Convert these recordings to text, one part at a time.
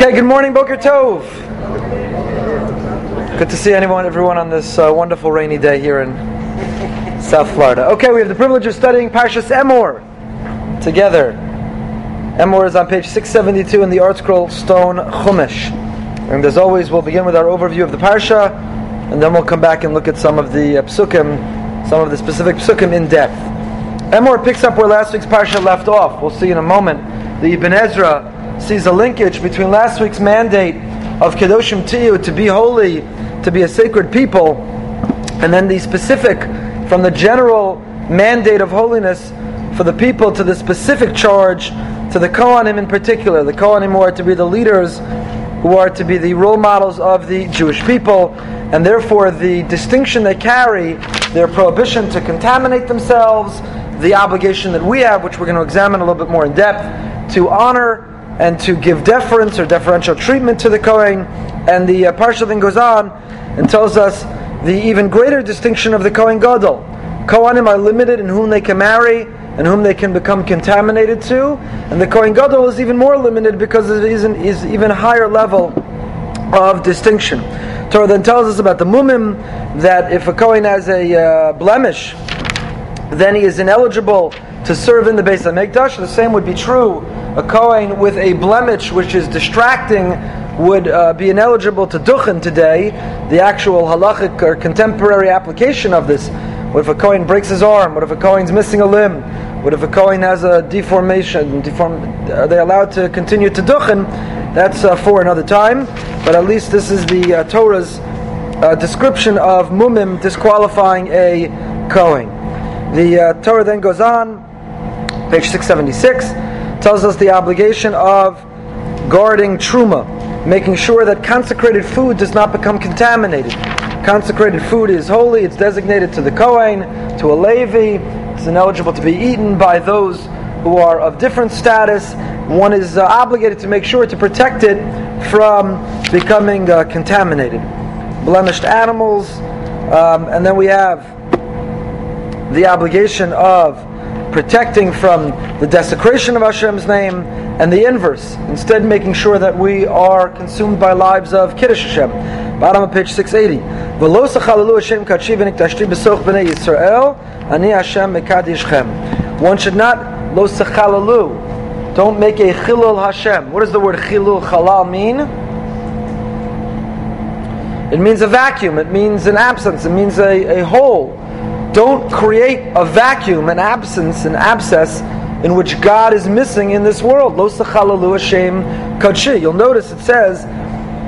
Okay, good morning, Boker Tov. Good to see anyone, everyone on this uh, wonderful rainy day here in South Florida. Okay, we have the privilege of studying Parshas Emor together. Emor is on page 672 in the ArtScroll Stone Chumash. And as always, we'll begin with our overview of the Parsha, and then we'll come back and look at some of the uh, psukim, some of the specific psukim in depth. Emor picks up where last week's Parsha left off. We'll see in a moment. The Ibn Ezra sees a linkage between last week's mandate of Kedoshim Tiyu to be holy, to be a sacred people, and then the specific from the general mandate of holiness for the people to the specific charge to the Kohanim in particular. The Kohanim who are to be the leaders, who are to be the role models of the Jewish people, and therefore the distinction they carry, their prohibition to contaminate themselves, the obligation that we have, which we're going to examine a little bit more in depth, to honor and to give deference or deferential treatment to the Kohen. And the uh, Parsha then goes on and tells us the even greater distinction of the Kohen Gadol. Kohanim are limited in whom they can marry and whom they can become contaminated to, and the Kohen Gadol is even more limited because it is an is even higher level of distinction. Torah then tells us about the mumim that if a Kohen has a uh, blemish, then he is ineligible to serve in the base of Mikdash. The same would be true. A Kohen with a blemish which is distracting would uh, be ineligible to duchen today. The actual halachic or contemporary application of this. What if a Kohen breaks his arm? What if a Kohen's missing a limb? What if a Kohen has a deformation? Deform, are they allowed to continue to duchen? That's uh, for another time. But at least this is the uh, Torah's uh, description of mumim disqualifying a Kohen. The uh, Torah then goes on, page 676, tells us the obligation of guarding truma, making sure that consecrated food does not become contaminated. Consecrated food is holy, it's designated to the Kohen, to a Levi, it's ineligible to be eaten by those who are of different status. One is uh, obligated to make sure to protect it from becoming uh, contaminated. Blemished animals, um, and then we have the obligation of protecting from the desecration of Hashem's name, and the inverse, instead making sure that we are consumed by lives of Kiddush Hashem. Bottom of page 680. V'lo sachalalu Hashem kachi v'niktashti b'soch b'nei Yisrael, ani Hashem mekadishchem. One should not lo sachalalu. Don't make a chilul Hashem. What does the word chilul halal mean? It means a vacuum. It means an absence. It means a, a hole don't create a vacuum, an absence, an abscess in which God is missing in this world. Lo sachalalu Hashem kachi. You'll notice it says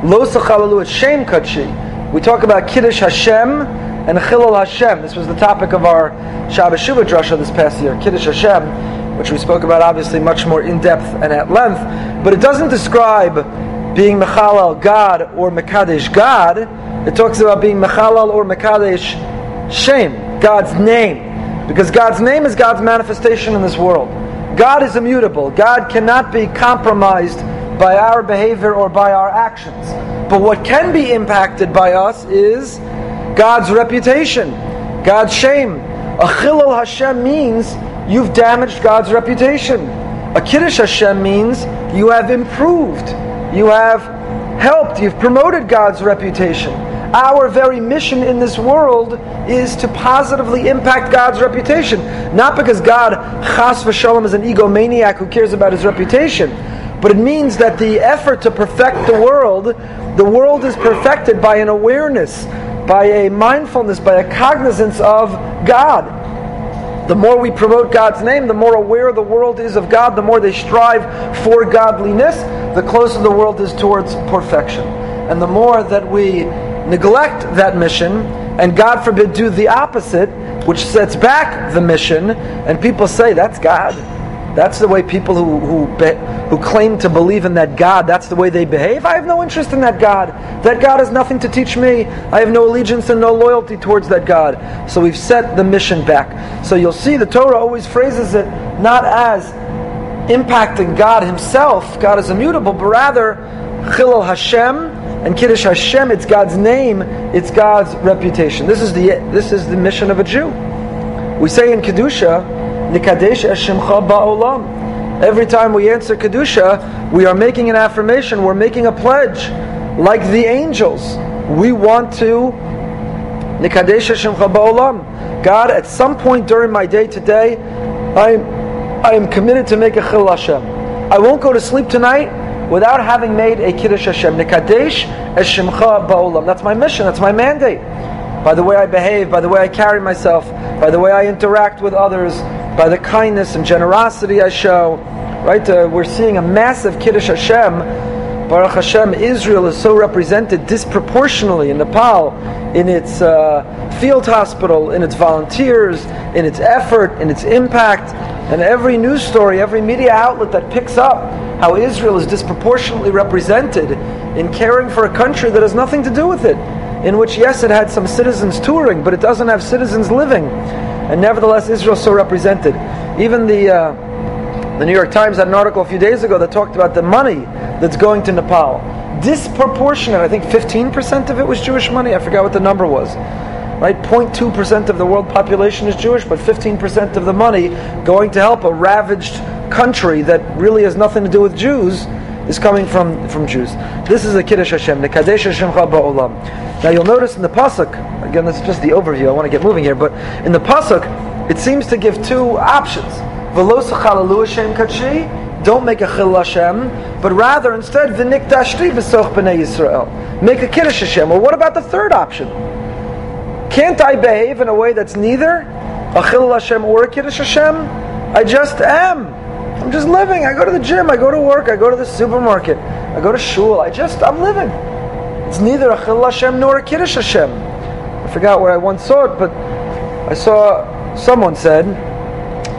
Lo sachalalu Hashem kachi. We talk about Kiddush Hashem and Chilul Hashem. This was the topic of our Shabbos Shuvah drasha this past year, Kiddush Hashem, which we spoke about obviously much more in depth and at length. But it doesn't describe being Mechalal God or Mekadesh God. It talks about being Mechalal or Mekadesh Shem. God's name. Because God's name is God's manifestation in this world. God is immutable. God cannot be compromised by our behavior or by our actions. But what can be impacted by us is God's reputation, God's shame. A chilul Hashem means you've damaged God's reputation. A kiddush Hashem means you have improved, you have helped, you've promoted God's reputation. Our very mission in this world is to positively impact God's reputation. Not because God, chas v'shalom, is an egomaniac who cares about his reputation, but it means that the effort to perfect the world, the world is perfected by an awareness, by a mindfulness, by a cognizance of God. The more we promote God's name, the more aware the world is of God, the more they strive for godliness, the closer the world is towards perfection. And the more that we neglect that mission, and God forbid do the opposite, which sets back the mission, and people say, that's God. That's the way people who, who, be, who claim to believe in that God, that's the way they behave. I have no interest in that God. That God has nothing to teach me. I have no allegiance and no loyalty towards that God. So we've set the mission back. So you'll see the Torah always phrases it not as impacting God Himself, God is immutable, but rather Chilul Hashem, and Kiddush Hashem, it's God's name, it's God's reputation. This is the this is the mission of a Jew. We say in Kedusha, Nikadesh Hashemcha Ba'olam. Every time we answer Kedusha, we are making an affirmation, we're making a pledge. Like the angels, we want to Nikadesh Shemcha Ba'olam. God, at some point during my day today, I am, I am committed to make a Chil Hashem. I won't go to sleep tonight without having made a Kiddush Hashem. Nikadesh Shemcha Ba'olam. That's my mission, that's my mandate. By the way I behave, by the way I carry myself, by the way I interact with others, by the kindness and generosity I show. Right? Uh, we're seeing a massive Kiddush Hashem Baruch Hashem, Israel is so represented disproportionately in Nepal in its uh, field hospital, in its volunteers, in its effort, in its impact. And every news story, every media outlet that picks up how Israel is disproportionately represented in caring for a country that has nothing to do with it, in which, yes, it had some citizens touring, but it doesn't have citizens living. And nevertheless, Israel is so represented. Even the. Uh, the New York Times had an article a few days ago that talked about the money that's going to Nepal. Disproportionate, I think 15% of it was Jewish money. I forgot what the number was. Right? 0.2% of the world population is Jewish, but 15% of the money going to help a ravaged country that really has nothing to do with Jews is coming from, from Jews. This is a Kiddush Hashem, the Kadesh Hashem Ba'olam. Now you'll notice in the Pasuk, again, this is just the overview, I want to get moving here, but in the Pasuk, it seems to give two options. Don't make a chil Hashem, but rather instead v'nik dashti b'soch b'nei Yisrael. Make a kiddush Hashem. Well, what about the third option? Can't I behave in a way that's neither a chil Hashem or a kiddush Hashem? I just am. I'm just living. I go to the gym. I go to work. I go to the supermarket. I go to shul. I just I'm living. It's neither a chil Hashem nor a kiddush Hashem. I forgot where I once saw it, but I saw someone said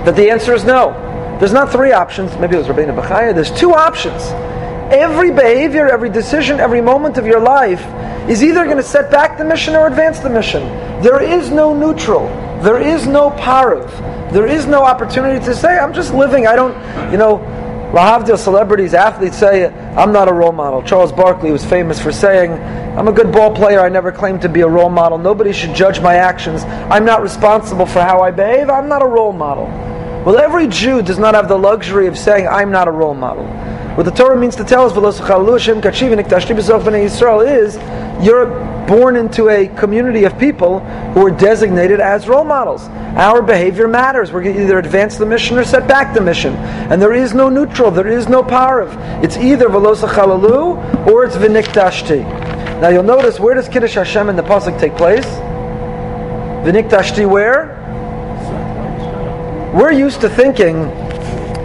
that the answer is no. There's not three options. Maybe it was Rabbeinu Bechaya. There's two options. Every behavior, every decision, every moment of your life is either going to set back the mission or advance the mission. There is no neutral. There is no pareve. There is no opportunity to say, I'm just living. I don't, you know, Lahavdil celebrities, athletes say, I'm not a role model. Charles Barkley was famous for saying, I'm a good ball player. I never claimed to be a role model. Nobody should judge my actions. I'm not responsible for how I behave. I'm not a role model. Well, every Jew does not have the luxury of saying, I'm not a role model. What the Torah means to tell us, is you're born into a community of people who are designated as role models. Our behavior matters. We're going to either advance the mission or set back the mission. And there is no neutral, there is no pareve. It's either velosakhalalu or it's v'niktashti. Now you'll notice, where does Kiddush Hashem in the Pasuk take place? V'niktashti where? We're used to thinking,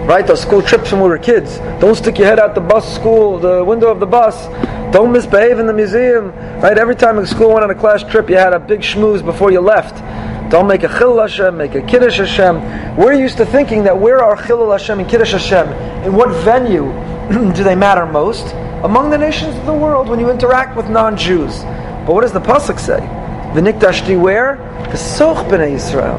right, those school trips when we were kids. Don't stick your head out the bus school, the window of the bus. Don't misbehave in the museum. Right, every time a school went on a class trip, you had a big schmooze before you left. Don't make a chil Hashem, make a kiddush Hashem. We're used to thinking that where are chil Hashem and kiddush Hashem? In what venue do they matter most? Among the nations of the world when you interact with non-Jews. But what does the pasuk say? The nikdashti where? The soch b'nei Israel.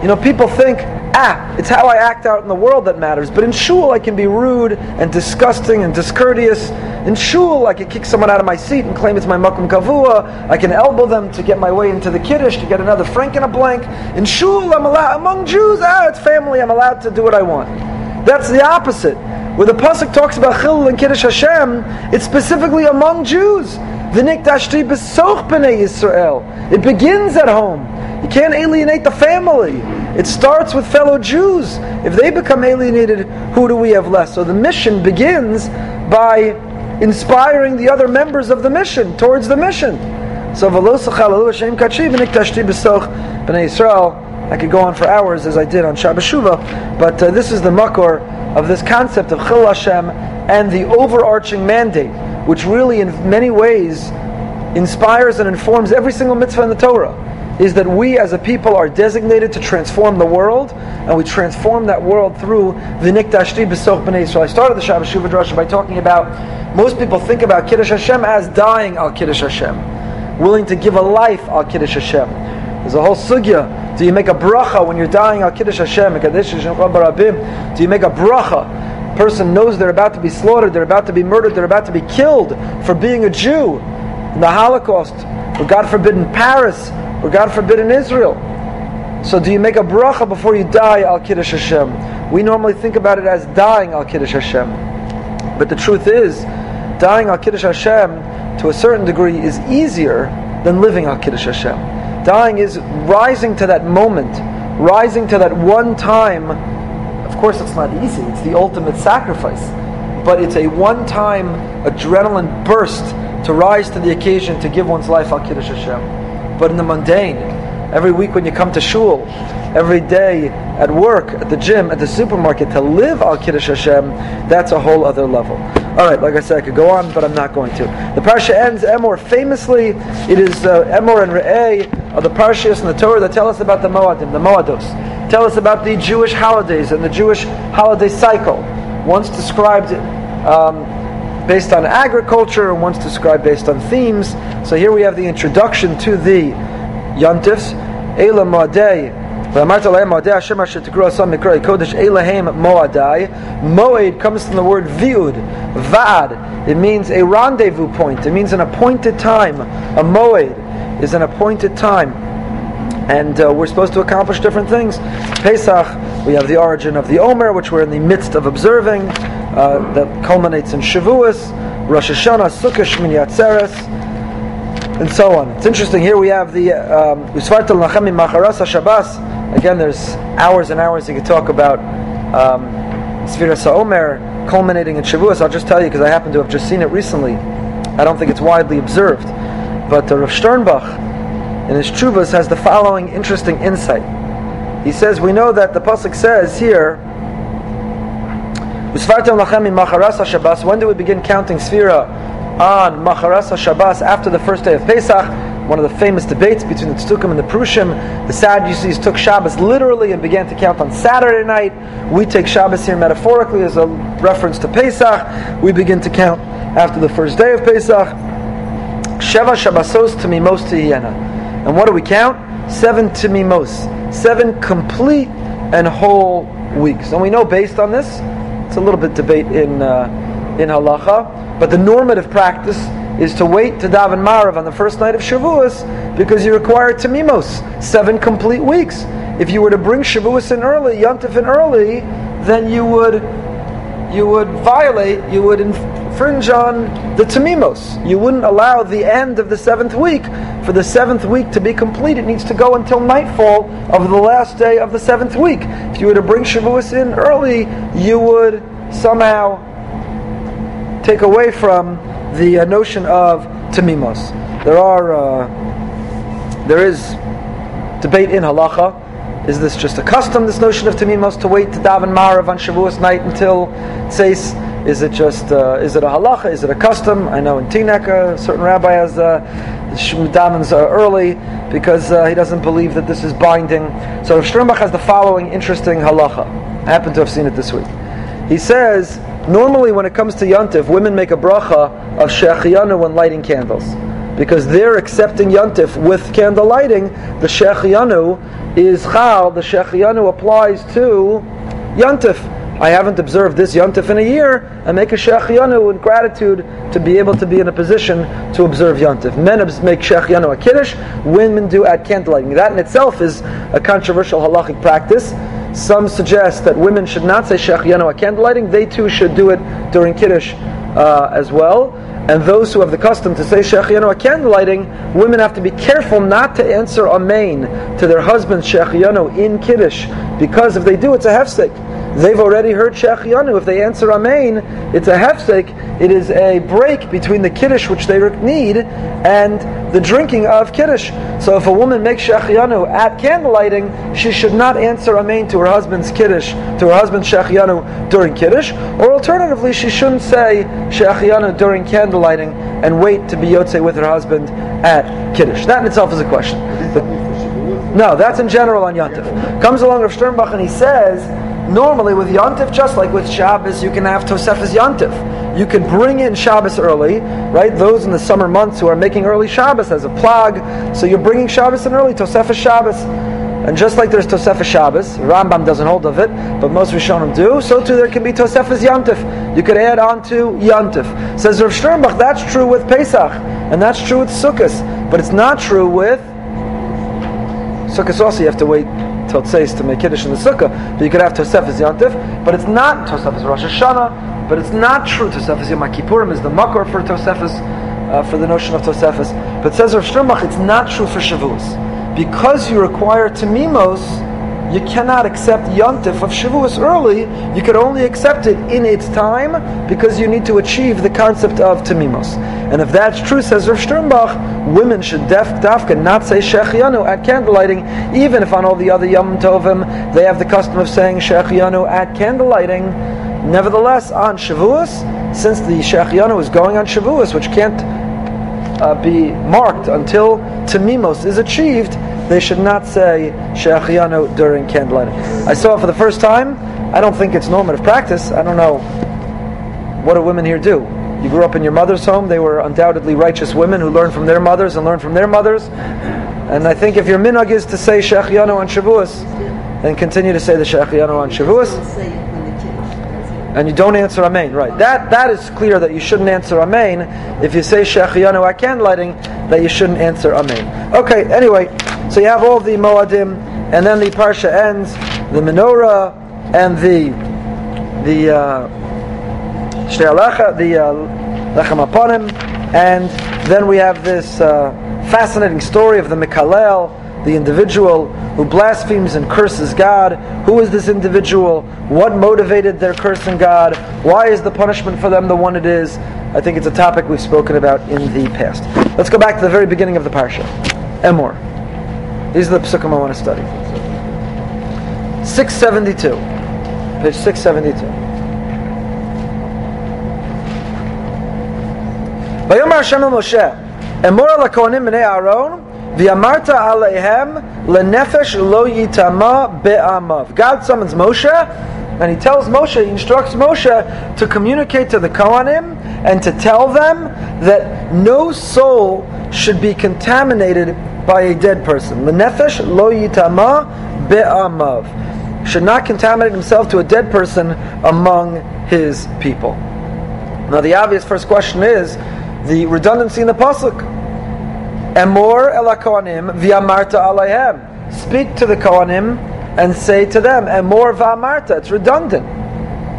You know, people think, ah, it's how I act out in the world that matters. But in shul, I can be rude and disgusting and discourteous. In shul, I can kick someone out of my seat and claim it's my makom kavua. I can elbow them to get my way into the kiddush to get another frank and a blank. In shul, I'm allowed among Jews. Ah, it's family. I'm allowed to do what I want. That's the opposite. Where the pasuk talks about chil and kiddush Hashem, it's specifically among Jews. The nikdashti besoch b'nei Yisrael. It begins at home. You can't alienate the family. It starts with fellow Jews. If they become alienated, who do we have left? So the mission begins by inspiring the other members of the mission towards the mission. So I could go on for hours as I did on Shabbat Shuvah, but uh, this is the makor of this concept of Chil Hashem and the overarching mandate, which really in many ways inspires and informs every single mitzvah in the Torah is that we as a people are designated to transform the world, and we transform that world through v'nik tashti b'soch b'nei Yisrael. I started the Shabbat Shuvah Drasha by talking about, most people think about Kiddush Hashem as dying al Kiddush Hashem, willing to give a life al Kiddush Hashem. There's a whole sugya. Do you make a bracha when you're dying al Kiddush Hashem? Do you make a bracha? Person knows they're about to be slaughtered, they're about to be murdered, they're about to be killed for being a Jew in the Holocaust, or God forbid in Paris, or God forbid in Israel. So do you make a bracha before you die, Al Kiddush Hashem? we normally think about it as dying al Kiddush Hashem. But the truth is, dying al Kiddush Hashem to a certain degree is easier than living al Kiddush Hashem. Dying is rising to that moment, rising to that one time. Of course, it's not easy, it's the ultimate sacrifice. But it's a one time adrenaline burst to rise to the occasion to give one's life al Kiddush Hashem. But in the mundane, every week when you come to shul, every day at work, at the gym, at the supermarket, to live al Kiddush Hashem, that's a whole other level. All right, like I said, I could go on, but I'm not going to. The parsha ends Emor. Famously, it is uh, Emor and Re'eh are the parshas in the Torah that tell us about the Moadim, the Moados. Tell us about the Jewish holidays and the Jewish holiday cycle. Once described um, based on agriculture, and once described based on themes. So here we have the introduction to the Yantifs. Ela Moadei Moed comes from the word viud, vad. It means a rendezvous point. It means an appointed time. A moed is an appointed time. And uh, we're supposed to accomplish different things. Pesach, we have the origin of the Omer, which we're in the midst of observing, uh, that culminates in Shavuos, Rosh Hashanah, Sukkot, Shmini Atzeres, and so on. It's interesting. Here we have the um, Usvartal Nachami Macharas Shabbos. Again, there's hours and hours you could talk about um, Sfira Sa'omer culminating in Shavuos. I'll just tell you because I happen to have just seen it recently. I don't think it's widely observed. But uh, Rav Sternbuch, in his Chuvas, has the following interesting insight. He says, We know that the Pasuk says here, when do we begin counting Sfira on Macharas Shabbos after the first day of Pesach? one of the famous debates between the Tzdukim and the Prushim. The Sadducees took Shabbos literally and began to count on Saturday night. We take Shabbos here metaphorically as a reference to Pesach. We begin to count after the first day of Pesach. Sheva Shabbosos Tamimos Tihiyena. And what do we count? Seven to Tamimos. Seven complete and whole weeks. And we know based on this, it's a little bit debate in, uh, in halacha, but the normative practice is to wait to daven Marav on the first night of Shavuos because you require Tamimos, seven complete weeks. If you were to bring Shavuos in early, Yontif in early, then you would you would violate, you would infringe on the Tamimos. You wouldn't allow the end of the seventh week. For the seventh week to be complete, it needs to go until nightfall of the last day of the seventh week. If you were to bring Shavuos in early, you would somehow take away from the uh, notion of tamimos. There are uh, there is debate in halacha. Is this just a custom? This notion of tamimos to wait to daven marav on Shavuos night until tzeis? Is it just uh, is it a halacha? Is it a custom? I know in Teaneck a certain rabbi has uh, davens uh, early because uh, he doesn't believe that this is binding. So Sternbuch has the following interesting halacha. I happen to have seen it this week. He says Normally, when it comes to Yontif, women make a bracha of Shechianu when lighting candles. Because they're accepting Yontif with candle lighting, the Shechianu is Chal, the Shechianu applies to Yontif. I haven't observed this Yontif in a year, I make a Shechianu in gratitude to be able to be in a position to observe Yontif. Men make Shechianu a Kiddush, women do at candle lighting. That in itself is a controversial halachic practice. Some suggest that women should not say Shechianu at candlelighting. They too should do it during Kiddush uh, as well. And those who have the custom to say Shechianu at candlelighting, women have to be careful not to answer Amen to their husband's Shechianu in Kiddush. Because if they do, it's a hefsek. They've already heard Shechianu. If they answer Amen, it's a hefsek. It is a break between the Kiddush which they need and the drinking of Kiddush. So if a woman makes Shechianu at candlelighting, she should not answer Amen to her husband's Kiddush, to her husband's Shechianu during Kiddush. Or alternatively, she shouldn't say Shechianu during candlelighting and wait to be Yotze with her husband at Kiddush. That in itself is a question. But, no, that's in general on Yantif. Comes along Rav Sternbuch and he says, normally with Yontif, just like with Shabbos, you can have Tosefes Yontif. You could bring in Shabbos early, right? Those in the summer months who are making early Shabbos as a plag. So you're bringing Shabbos in early, Tosefes Shabbos. And just like there's Tosefes Shabbos, Rambam doesn't hold of it, but most Rishonim do, so too there can be Tosefes Yontif. You could add on to Yontif. Says Rav Sternbuch, that's true with Pesach, and that's true with Sukkot, but it's not true with Sukkot also you have to wait Totzeis to make Kiddush in the Sukkah, but you could have Tosefes Yantif, but it's not Tosefes Rosh Hashanah, but it's not true Tosefes Yom Kippurim is the makor for Tosefes, uh, for the notion of Tosefes. But says Rav Sternbuch, it's not true for Shavuos. Because you require Tamimos, you cannot accept Yontif of Shavuos early. You could only accept it in its time because you need to achieve the concept of Tamimos. And if that's true, says Rav Sternbuch, women should def, dafka not say Shechianu at candlelighting, even if on all the other Yom Tovim they have the custom of saying Shechianu at candlelighting. Nevertheless, on Shavuos, since the Shechianu is going on Shavuos, which can't uh, be marked until Tamimos is achieved, they should not say Shechianu during candlelighting. I saw it for the first time. I don't think it's normative practice. I don't know. What do women here do? You grew up in your mother's home. They were undoubtedly righteous women who learned from their mothers and learned from their mothers. And I think if your minhag is to say Shechianu on Shavuos, then continue to say the Shechianu on Shavuos and you don't answer Amen. Right. That that is clear that you shouldn't answer Amen. If you say Shechianu at candlelighting, that you shouldn't answer Amen. Okay, anyway, so you have all the Moadim, and then the Parsha ends, the menorah, and the the uh, the uh, Lechem Aponim, and then we have this uh, fascinating story of the Mikalel, the individual who blasphemes and curses God. Who is this individual? What motivated their cursing God? Why is the punishment for them the one it is? I think it's a topic we've spoken about in the past. Let's go back to the very beginning of the parsha. Emor. These are the psukim I want to study. 672. Page 672. ויאמר השם אל משה, אמור על הכהנים בני אהרון, ויאמרת עליהם לנפש לא יטמע בעמיו. God summons Moshe, and he tells Moshe, he instructs Moshe to communicate to the Kohanim and to tell them that no soul should be contaminated by a dead person. Lenefesh lo yitama be'amav. Should not contaminate himself to a dead person among his people. Now the obvious first question is the redundancy in the pasuk. Emor el kohanim v'amarta alayhem. Speak to the kohanim and say to them, Emor v'amarta. It's redundant.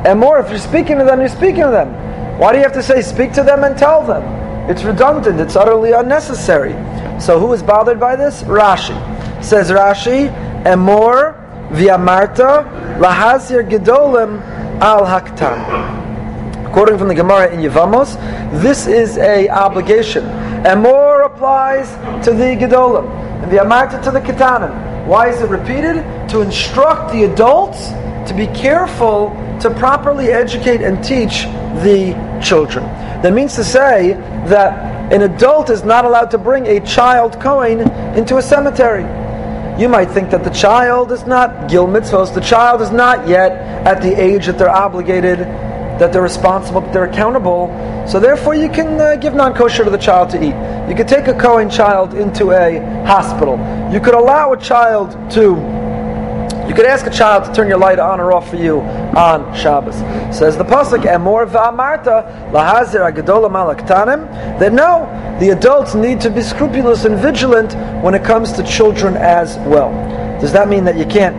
Emor, if you're speaking to them, you're speaking to them. Why do you have to say speak to them and tell them? It's redundant. It's utterly unnecessary. So who is bothered by this? Rashi. Says Rashi, Emor v'amarta lahazir gedolim al haktan. Quoting from the Gemara in Yevamos, this is a obligation. Emor applies to the gedolim, and the amarta to the ketanim. Why is it repeated? To instruct the adults to be careful to properly educate and teach the children. That means to say that an adult is not allowed to bring a child Kohen into a cemetery. You might think that the child is not gil mitzvos, the child is not yet at the age that they're obligated, that they're responsible, that they're accountable. So therefore, you can uh, give non-kosher to the child to eat. You could take a Kohen child into a hospital. You could allow a child to you could ask a child to turn your light on or off for you on Shabbos. Says the pasuk, "Emor va'amarta lahazir agadola malaktanim." That no, the adults need to be scrupulous and vigilant when it comes to children as well. Does that mean that you can't?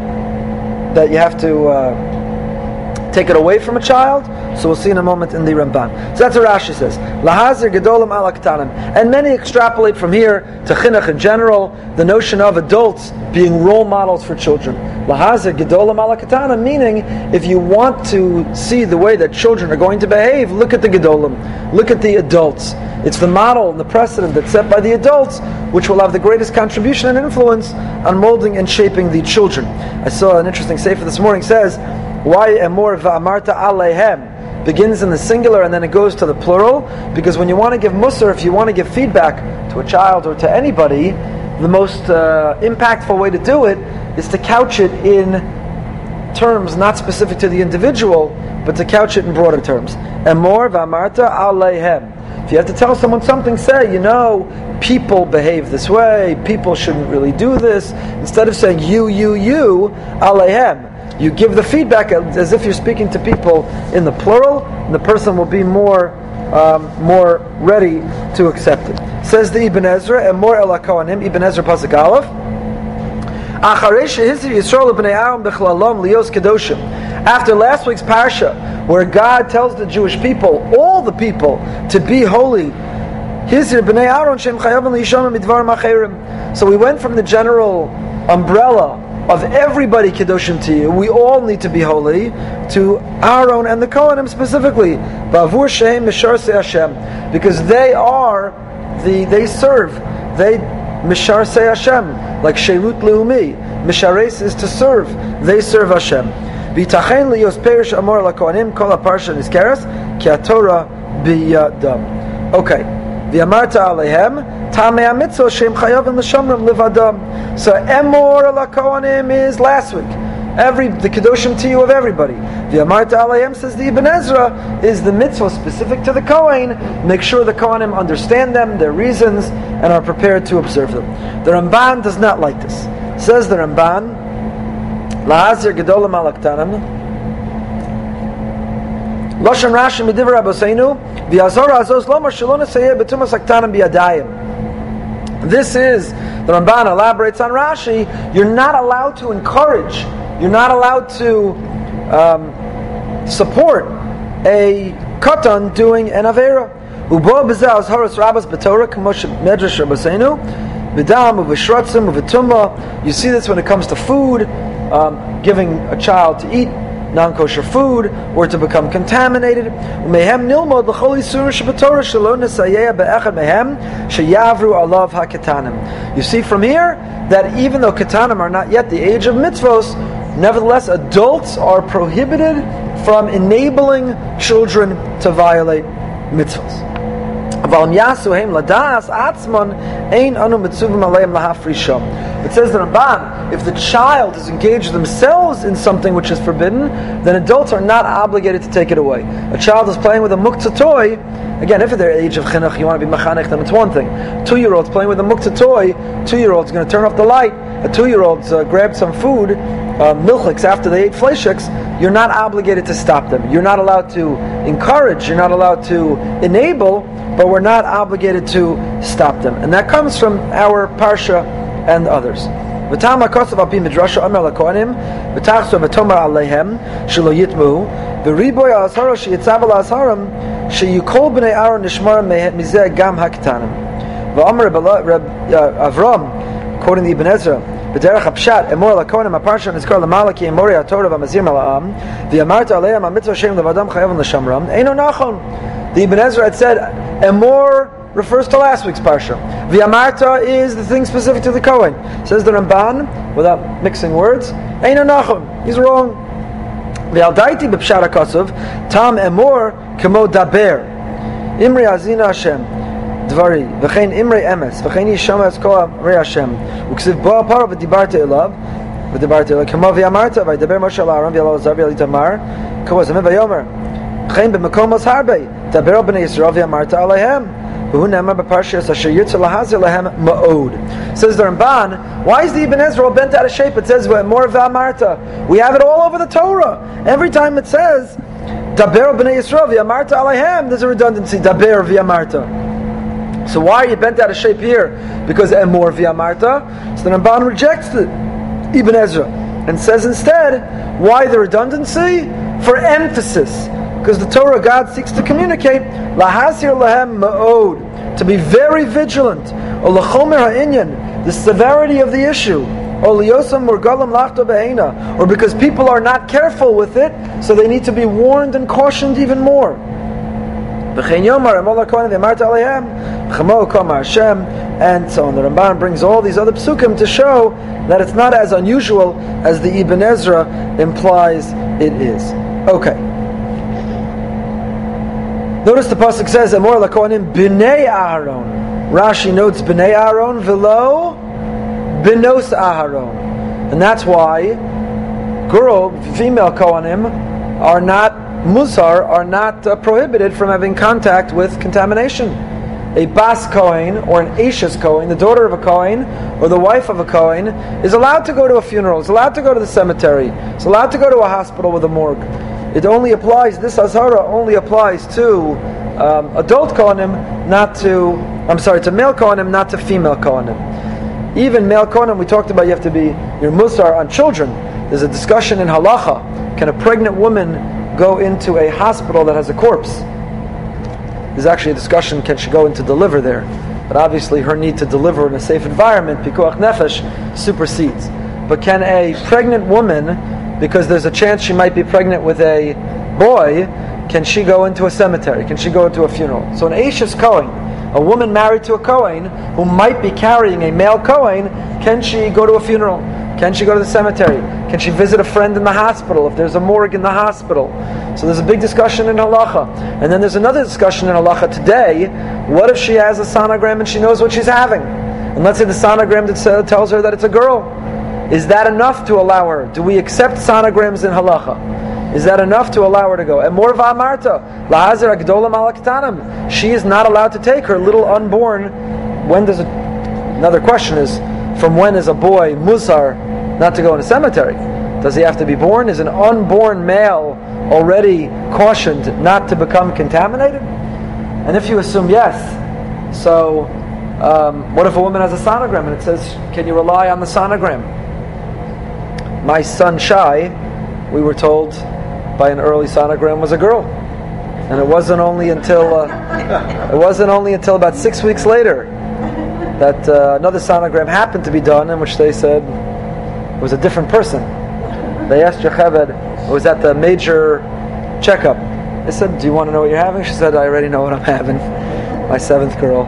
That you have to? Uh, take it away from a child. So we'll see in a moment in the Ramban. So that's what Rashi says. Lahazir gedolim alaktanim. And many extrapolate from here to chinuch in general, the notion of adults being role models for children. Lahazir gedolim alaktanim, meaning if you want to see the way that children are going to behave, look at the gedolim. Look at the adults. It's the model and the precedent that's set by the adults, which will have the greatest contribution and influence on molding and shaping the children. I saw an interesting sefer this morning says why emor va'amarta alehem begins in the singular and then it goes to the plural? Because when you want to give musar, if you want to give feedback to a child or to anybody, the most uh, impactful way to do it is to couch it in terms not specific to the individual, but to couch it in broader terms. Emor va'amarta alehem. If you have to tell someone something, say, you know, people behave this way, people shouldn't really do this. Instead of saying you, you, you, alehem you give the feedback as if you're speaking to people in the plural, and the person will be more um, more ready to accept it. Says the Ibn Ezra, and more el Ibn Ezra Pasuk Aleph. After last week's parsha, where God tells the Jewish people, all the people, to be holy, so we went from the general umbrella of everybody kedoshim to you. We all need to be holy to Aaron and the Kohanim specifically. Because they are the they serve they Misharse Hashem like Sherut Leumi. Mishares is to serve. They serve Hashem. Bitachen liyos perish amor lakohanim kol aparsha nizkeres ki Torah biyadam. Okay. V'amarta alehem Tamei mitzvah shem chayavim l'shamrim livadam. So emor alakohanim is last week. Every the kedoshim to you of everybody. The Amarta Alayim says the Ibn Ezra is the mitzvah specific to the Kohen. Make sure the Kohanim understand them, their reasons, and are prepared to observe them. The Ramban does not like this. Says the Ramban, Lahazir gedolim alaktanim. Lashon Rashi midivra aboseinu v'azora azos lomar shalom nesayeh betumas aktanim biyadayim. This is, the Ramban elaborates on Rashi, you're not allowed to encourage, you're not allowed to um, support a katan doing an avera. Ubo b'zeh azharas rabbas b'torah k'mosh medrash rabbaseinu b'dam u'v'shrotzim u'v'tumma. You see this when it comes to food, um, giving a child to eat non-kosher food or to become contaminated. You see from here that even though ketanim are not yet the age of mitzvos, nevertheless adults are prohibited from enabling children to violate mitzvos. It says the Ramban, if the child is engaged themselves in something which is forbidden, then adults are not obligated to take it away. A child is playing with a muktzah toy, again, if at their age of chinuch you want to be mechanech, then it's one thing. Two-year-old's playing with a muktzah toy, two-year-old's going to turn off the light, a two-year-old's uh, grabbed some food, uh, milchiks after they ate fleishiks, you're not obligated to stop them. You're not allowed to encourage, you're not allowed to enable, but we're not obligated to stop them. And that comes from our Parsha and others. ותמה כוסף על פי מדרשה אומר לכהנים ותחסו ותאמר עליהם שלא יטמעו וריבוי האזהרה שיצב על האזהרם שיכל בני אהרון נשמרם מזה גם הקטנים ואומר רב אברהם quoting the Ibn Ezra בדרך הפשט אמור לכהנים הפרשה נזכר למעלה כי אמורי התורה והמזיר מלאם ואמרת עליהם המצווה שם לבדם חייבים לשמרם אינו נכון The Ibn Ezra had said, Emor refers to last week's parsha. amarta is the thing specific to the Kohen. Says the Ramban, without mixing words, Eino Nachon, he's wrong. V'yaldaiti b'pshara kosov, tam emor kemo daber. Imri azina Hashem, dvari, v'chein imri emes, v'chein yishama es kol Hashem. Uksiv bo aparo v'dibarta ilav, ודיברתי אליו, כמו ואמרת, וידבר משה אל אהרון ואל עזר ואל איתמר, כמו זמן ויאמר, חן במקום הרבה, Daber ben Yisrael v'yamarta ma'od. Says the Ramban, why is the Ibn Ezra all bent out of shape? It says more v'amarta. We have it all over the Torah. Every time it says Daber b'nei Yisrael v'yamarta aleihem, there's a redundancy. Daber v'yamarta. So why are you bent out of shape here? Because emor v'yamarta. So the Ramban rejects the Ibn Ezra and says instead, why the redundancy? For emphasis. Because the Torah, God seeks to communicate, lahasir lahem ma'od, to be very vigilant, or lachomer ha'inyan, the severity of the issue, or liyosam lachto or because people are not careful with it, so they need to be warned and cautioned even more. And so on. The Ramban brings all these other psukim to show that it's not as unusual as the Ibn Ezra implies it is. Okay. Notice the pasuk says "Amor lakohanim b'nei Aharon." Rashi notes b'nei Aharon velo b'nos Aharon, and that's why girl, female kohanim, are not musar, are not uh, prohibited from having contact with contamination. A bas kohen or an ashes kohen, the daughter of a kohen or the wife of a kohen, is allowed to go to a funeral. Is allowed to go to the cemetery. Is allowed to go to a hospital with a morgue. It only applies, this Azhara only applies to um, adult Kohanim, not to, I'm sorry, to male Kohanim, not to female Kohanim. Even male Kohanim, we talked about you have to be your musar on children. There's a discussion in halacha. Can a pregnant woman go into a hospital that has a corpse? There's actually a discussion, can she go in to deliver there? But obviously her need to deliver in a safe environment, pikuach nefesh, supersedes. But can a pregnant woman, because there's a chance she might be pregnant with a boy, can she go into a cemetery? Can she go into a funeral? So an Ashes Cohen, a woman married to a Cohen who might be carrying a male Cohen, can she go to a funeral? Can she go to the cemetery? Can she visit a friend in the hospital if there's a morgue in the hospital? So there's a big discussion in halacha. And then there's another discussion in halacha today. What if she has a sonogram and she knows what she's having? And let's say the sonogram that tells her that it's a girl. Is that enough to allow her? Do we accept sonograms in halacha? Is that enough to allow her to go? And more va'amarta, lahazer agdolam alaktanam. She is not allowed to take her little unborn. When does? Another question is, from when is a boy musar not to go in a cemetery. Does he have to be born? Is an unborn male already cautioned not to become contaminated? And if you assume yes, so um, what if a woman has a sonogram and it says, can you rely on the sonogram? My son Shai, we were told by an early sonogram, was a girl. And it wasn't only until uh, it wasn't only until about six weeks later that uh, another sonogram happened to be done, in which they said it was a different person. They asked Yocheved, was at the major checkup. They said, Do you want to know what you're having? She said, I already know what I'm having. My seventh girl.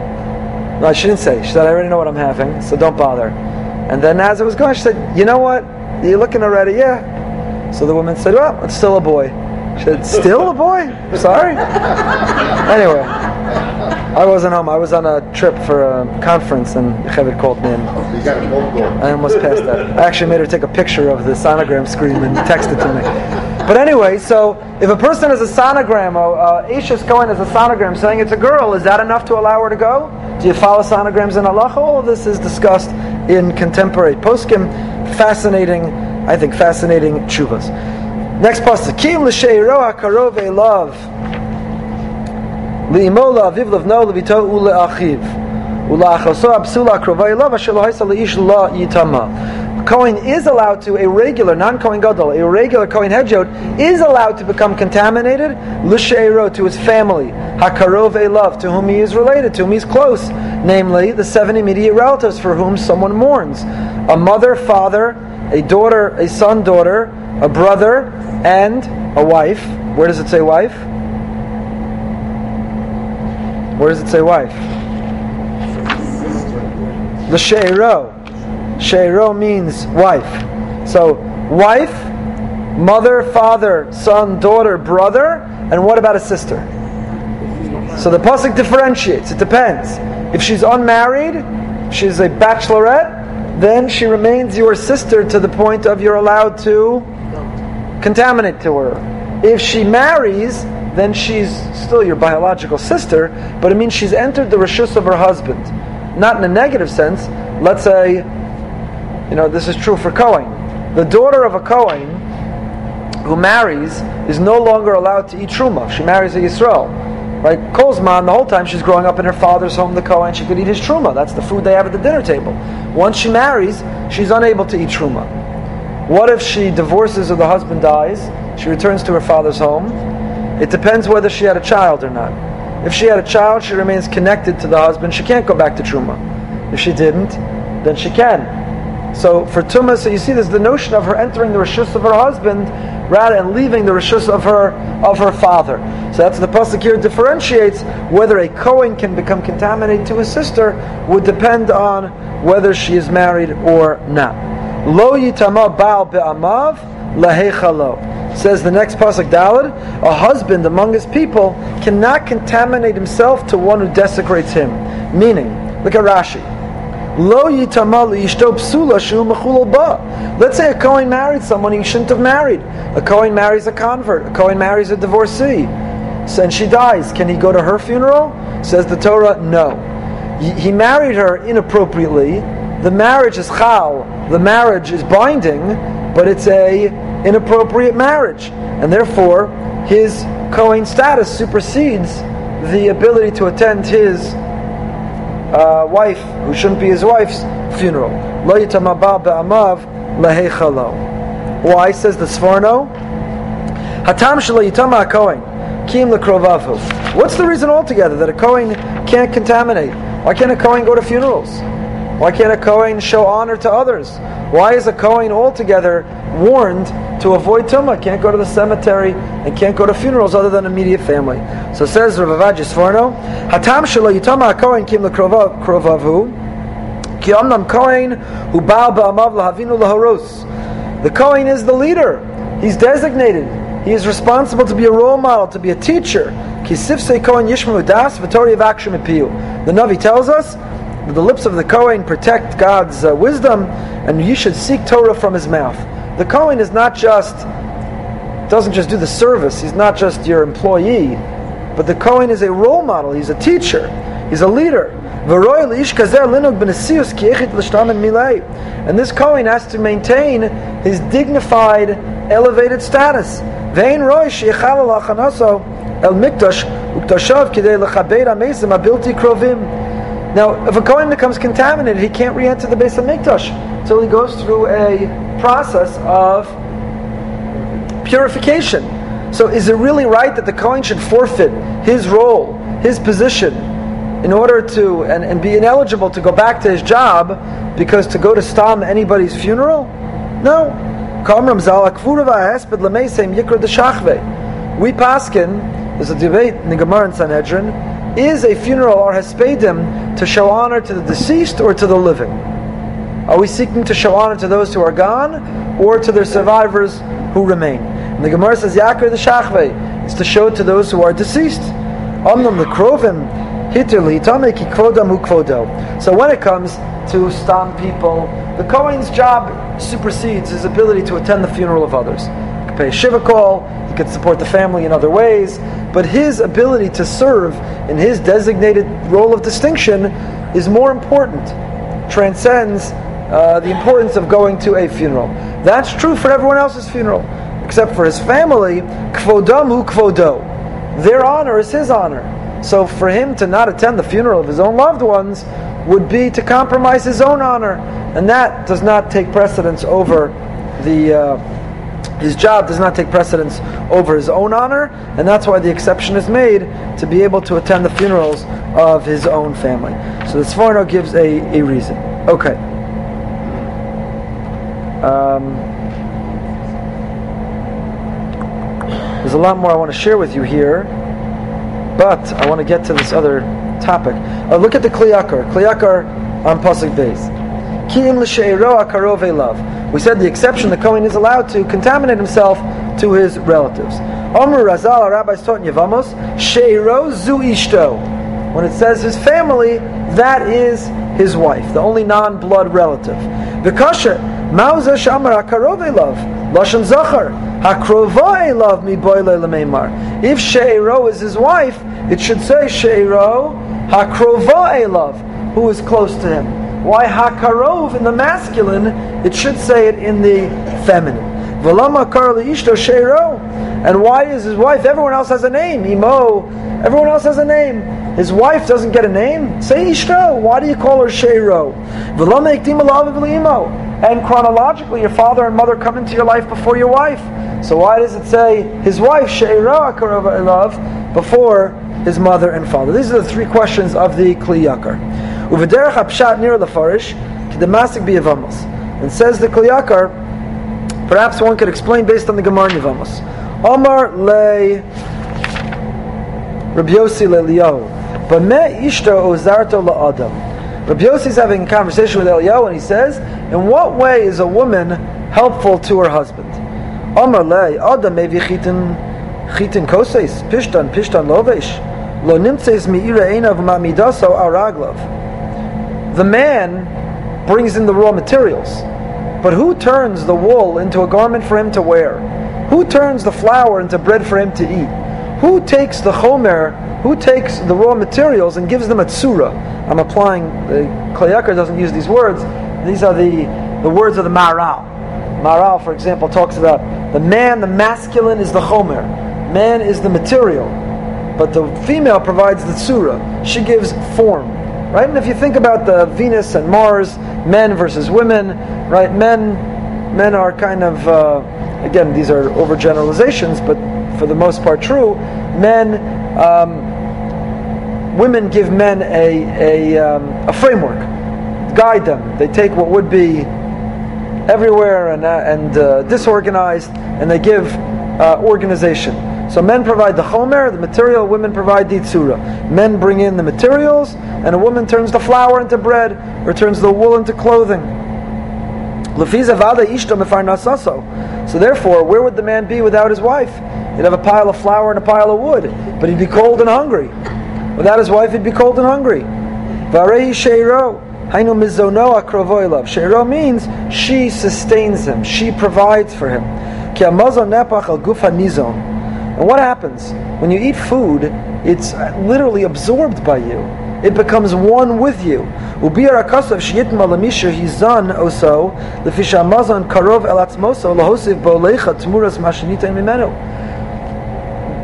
No, she didn't say. She said, I already know what I'm having, so don't bother. And then as it was going, she said, You know what? You're looking already? Yeah. So the woman said, Well, it's still a boy. She said, Still a boy? Sorry? anyway. I wasn't home. I was on a trip for a conference, and Chavit called me. And you got a phone call. I almost passed that. I actually made her take a picture of the sonogram screen and text it to me. But anyway, so if a person has a sonogram, uh, Ashes Cohen has a sonogram saying it's a girl, is that enough to allow her to go? Do you follow sonograms in halacha? All of this is discussed in contemporary poskim. Fascinating, I think, fascinating chuvas. Next pasuk. Kim l'sheiro karove love. Li'imola aviv levno levito ule'achiv. Kohen is allowed to, a regular, non-Kohen Gadol, a regular Kohen Hedyot, is allowed to become contaminated, l'she'ero, to his family, hakarov love, to whom he is related, to whom he's close, namely the seven immediate relatives for whom someone mourns. A mother, father, a daughter, a son, daughter, a brother, and a wife. Where does it say wife? Where does it say wife? The sheiro. Sheiro means wife. So wife, mother, father, son, daughter, brother, and what about a sister? So the pasuk differentiates. It depends. If she's unmarried, she's a bachelorette, then she remains your sister to the point of you're allowed to contaminate to her. If she marries, then she's still your biological sister, but it means she's entered the rishus of her husband. Not in a negative sense. Let's say, you know, this is true for Cohen. The daughter of a Cohen who marries is no longer allowed to eat truma. She marries a Yisrael. Right? Kolzman, the whole time she's growing up in her father's home, the Kohen, she could eat his truma. That's the food they have at the dinner table. Once she marries, she's unable to eat truma. What if she divorces or the husband dies? She returns to her father's home it depends whether she had a child or not. If she had a child, she remains connected to the husband. She can't go back to Truma. If she didn't, then she can. So for Tumah, so you see there's the notion of her entering the Rishus of her husband rather than leaving the Rishus of her of her father. So that's the Pasuk here differentiates whether a Cohen can become contaminated to his sister would depend on whether she is married or not. Lo yitama baal be'amav lahechalo. Says the next pasuk Dalad, a husband among his people cannot contaminate himself to one who desecrates him. Meaning, look at Rashi. Lo ba. Let's say a Kohen married someone he shouldn't have married. A Kohen marries a convert. A Kohen marries a divorcee. So, and she dies. Can he go to her funeral? Says the Torah, no. He married her inappropriately. The marriage is chal. The marriage is binding, but it's a inappropriate marriage. And therefore, his Kohen status supersedes the ability to attend his uh, wife who shouldn't be his wife's funeral. Why says the Sforno? Hatam shelo yitama kohen kim lekrovavu. What's the reason altogether that a kohen can't contaminate? Why can't a kohen go to funerals? Why can't a kohen show honor to others? Why is a kohen altogether warned to avoid tumah? Can't go to the cemetery and can't go to funerals other than immediate family. So says Rav Sforno, Hatam shelo yitama kohen kim lekrovavu. Ki amnam kohen hu baal ba'amav lahavinu laharos. The kohen is the leader. He's designated. He is responsible to be a role model, to be a teacher. Ki sifsei kohen yishmu das v'tori avakshim The Navi tells us that the lips of the kohen protect God's uh, wisdom, and you should seek Torah from his mouth. The kohen is not just doesn't just do the service. He's not just your employee, but the kohen is a role model. He's a teacher. He's a leader. And this Kohen has to maintain his dignified, elevated status. Now, if a Kohen becomes contaminated, he can't re-enter the base of Mikdash until he goes through a process of purification. So, is it really right that the Kohen should forfeit his role, his position, in order to and, and be ineligible to go back to his job because to go to stam anybody's funeral? No. We paskin, there's a debate in the Gemara in Sanhedrin, is a funeral or hespedim to show honor to the deceased or to the living? Are we seeking to show honor to those who are gone or to their survivors who remain? And the Gemara says, Yakir the Shachve, is to show to those who are deceased. Omnam the so when it comes to stam people, the Kohen's job supersedes his ability to attend the funeral of others. He can pay a shiva call, he can support the family in other ways, but his ability to serve in his designated role of distinction is more important, transcends uh, the importance of going to a funeral. That's true for everyone else's funeral, except for his family. Kvodam hu kvodo. Their honor is his honor. So for him to not attend the funeral of his own loved ones would be to compromise his own honor, and that does not take precedence over the. Uh, his job does not take precedence over his own honor, and that's why the exception is made to be able to attend the funerals of his own family. So the Sforno gives a, a reason. Okay. Um, there's a lot more I want to share with you here. But I want to get to this other topic. Uh, look at the Kli Yakar. Kliyakar on pasuk base. Kiim love. We said the exception, the Kohen is allowed to contaminate himself to his relatives. Omer Razal, our rabbis taught in Yevamos, sheiro zu ishto. When it says his family, that is his wife, the only non-blood relative. The Vikasha, mauza shamar akarove love. Lashon zachar. Hakrovai love mi boile lemeimar. If sheiro is his wife, it should say Sheiro Hakrova love, who is close to him. Why Hakarov in the masculine? It should say it in the feminine. Velama Karli Ishto Sheiro. And why is his wife? Everyone else has a name. Imo. Everyone else has a name. His wife doesn't get a name. Say Ishto. Why do you call her Sheiro? Ikdim and chronologically, your father and mother come into your life before your wife. So why does it say his wife Sheira Karova love before his mother and father? These are the three questions of the Kli Yakar. Uvederach Apshat near Lafarish, Kedemasik Biyavamos. And says the Kli Yakar, perhaps one could explain based on the Gemara Yavamos. Omar le Rabbi Yossi le Liyahu. But me ishto ozarto la Adam. Rabbi Yossi is having a conversation with Eliyahu and he says, in what way is a woman helpful to her husband? Omar le Adam mevi chitin chitin koses, pishtan, pishtan lovesh, lo nimtses mi'ira einav ma'midaso araglov. The man brings in the raw materials, but who turns the wool into a garment for him to wear? Who turns the flour into bread for him to eat? Who takes the chomer, who takes the raw materials and gives them a tsura? I'm applying, the Kli Yakar doesn't use these words, these are the, the words of the Maharal. Maharal, for example, talks about the man, the masculine is the chomer Man is the material, but the female provides the tsura. She gives form. right? And if you think about the Venus and Mars, men versus women, right? Men, men are kind of, uh, again, these are overgeneralizations, but for the most part true. Men, um, women give men a a, um, a framework, guide them. They take what would be everywhere and, uh, and uh, disorganized, and they give uh, organization. So men provide the chomer, the material, women provide the tzura. Men bring in the materials, and a woman turns the flour into bread, or turns the wool into clothing. So therefore, where would the man be without his wife? He'd have a pile of flour and a pile of wood, but he'd be cold and hungry. Without his wife, he'd be cold and hungry. Sheiro means she sustains him, she provides for him. And what happens? When you eat food, it's literally absorbed by you. It becomes one with you.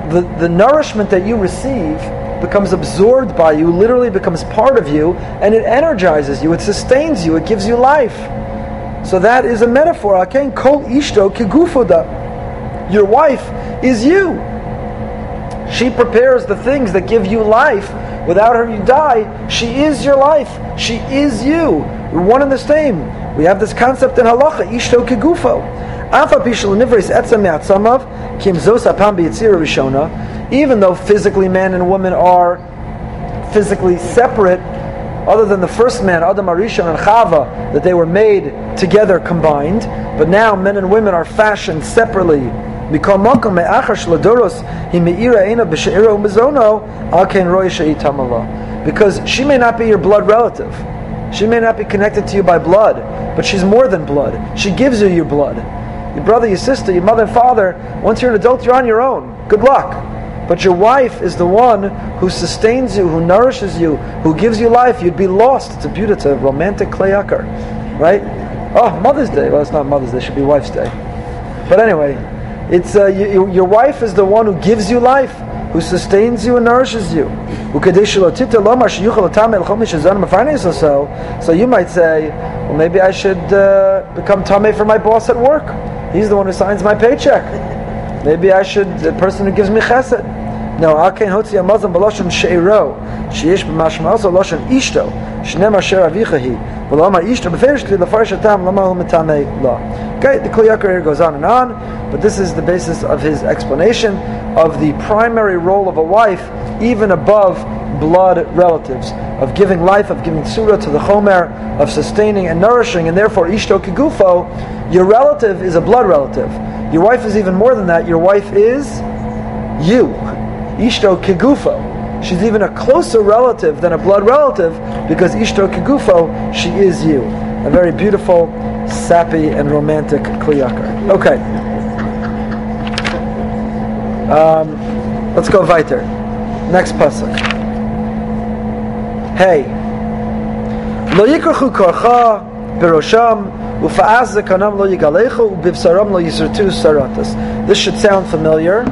The, the nourishment that you receive becomes absorbed by you, literally becomes part of you, and it energizes you, it sustains you, it gives you life. So that is a metaphor. Your wife is you. She prepares the things that give you life. Without her, you die. She is your life. She is you. We're one and the same. We have this concept in halacha, ishto kegufo. Even though physically man and woman are physically separate, other than the first man, Adam Arishon and Chava, that they were made together combined, but now men and women are fashioned separately because she may not be your blood relative. She may not be connected to you by blood, but she's more than blood. She gives you your blood. Your brother, your sister, your mother and father, once you're an adult, you're on your own. Good luck. But your wife is the one who sustains you, who nourishes you, who gives you life. You'd be lost. It's a beautiful, it's a romantic Kli Yakar, right? Oh, Mother's Day. Well, it's not Mother's Day. It should be Wife's Day. But anyway, it's uh, you, your wife is the one who gives you life, who sustains you and nourishes you. So you might say, well, maybe I should uh, become tame for my boss at work. He's the one who signs my paycheck. Maybe I should, the person who gives me chesed. No, Aken Hotzi Amazon Baloshon Sheiro, Sheish B'mashma also Loshon Ishto, Shnem Asher Avichahi, Okay, the Kli Yakar here goes on and on, but this is the basis of his explanation of the primary role of a wife, even above blood relatives, of giving life, of giving surah to the chomer, of sustaining and nourishing, and therefore Ishto Kigufo, your relative is a blood relative. Your wife is even more than that, your wife is you. Ishto Kegufo. She's even a closer relative than a blood relative because Ishto Kegufo, she is you. A very beautiful, sappy, and romantic Kli Yakar. Okay. Um, let's go weiter. Next pasuk. Hey. Lo yikrachu korcha berosham ufa'az lo yigalechu ubivsaram lo yisratu saratas. This should sound familiar.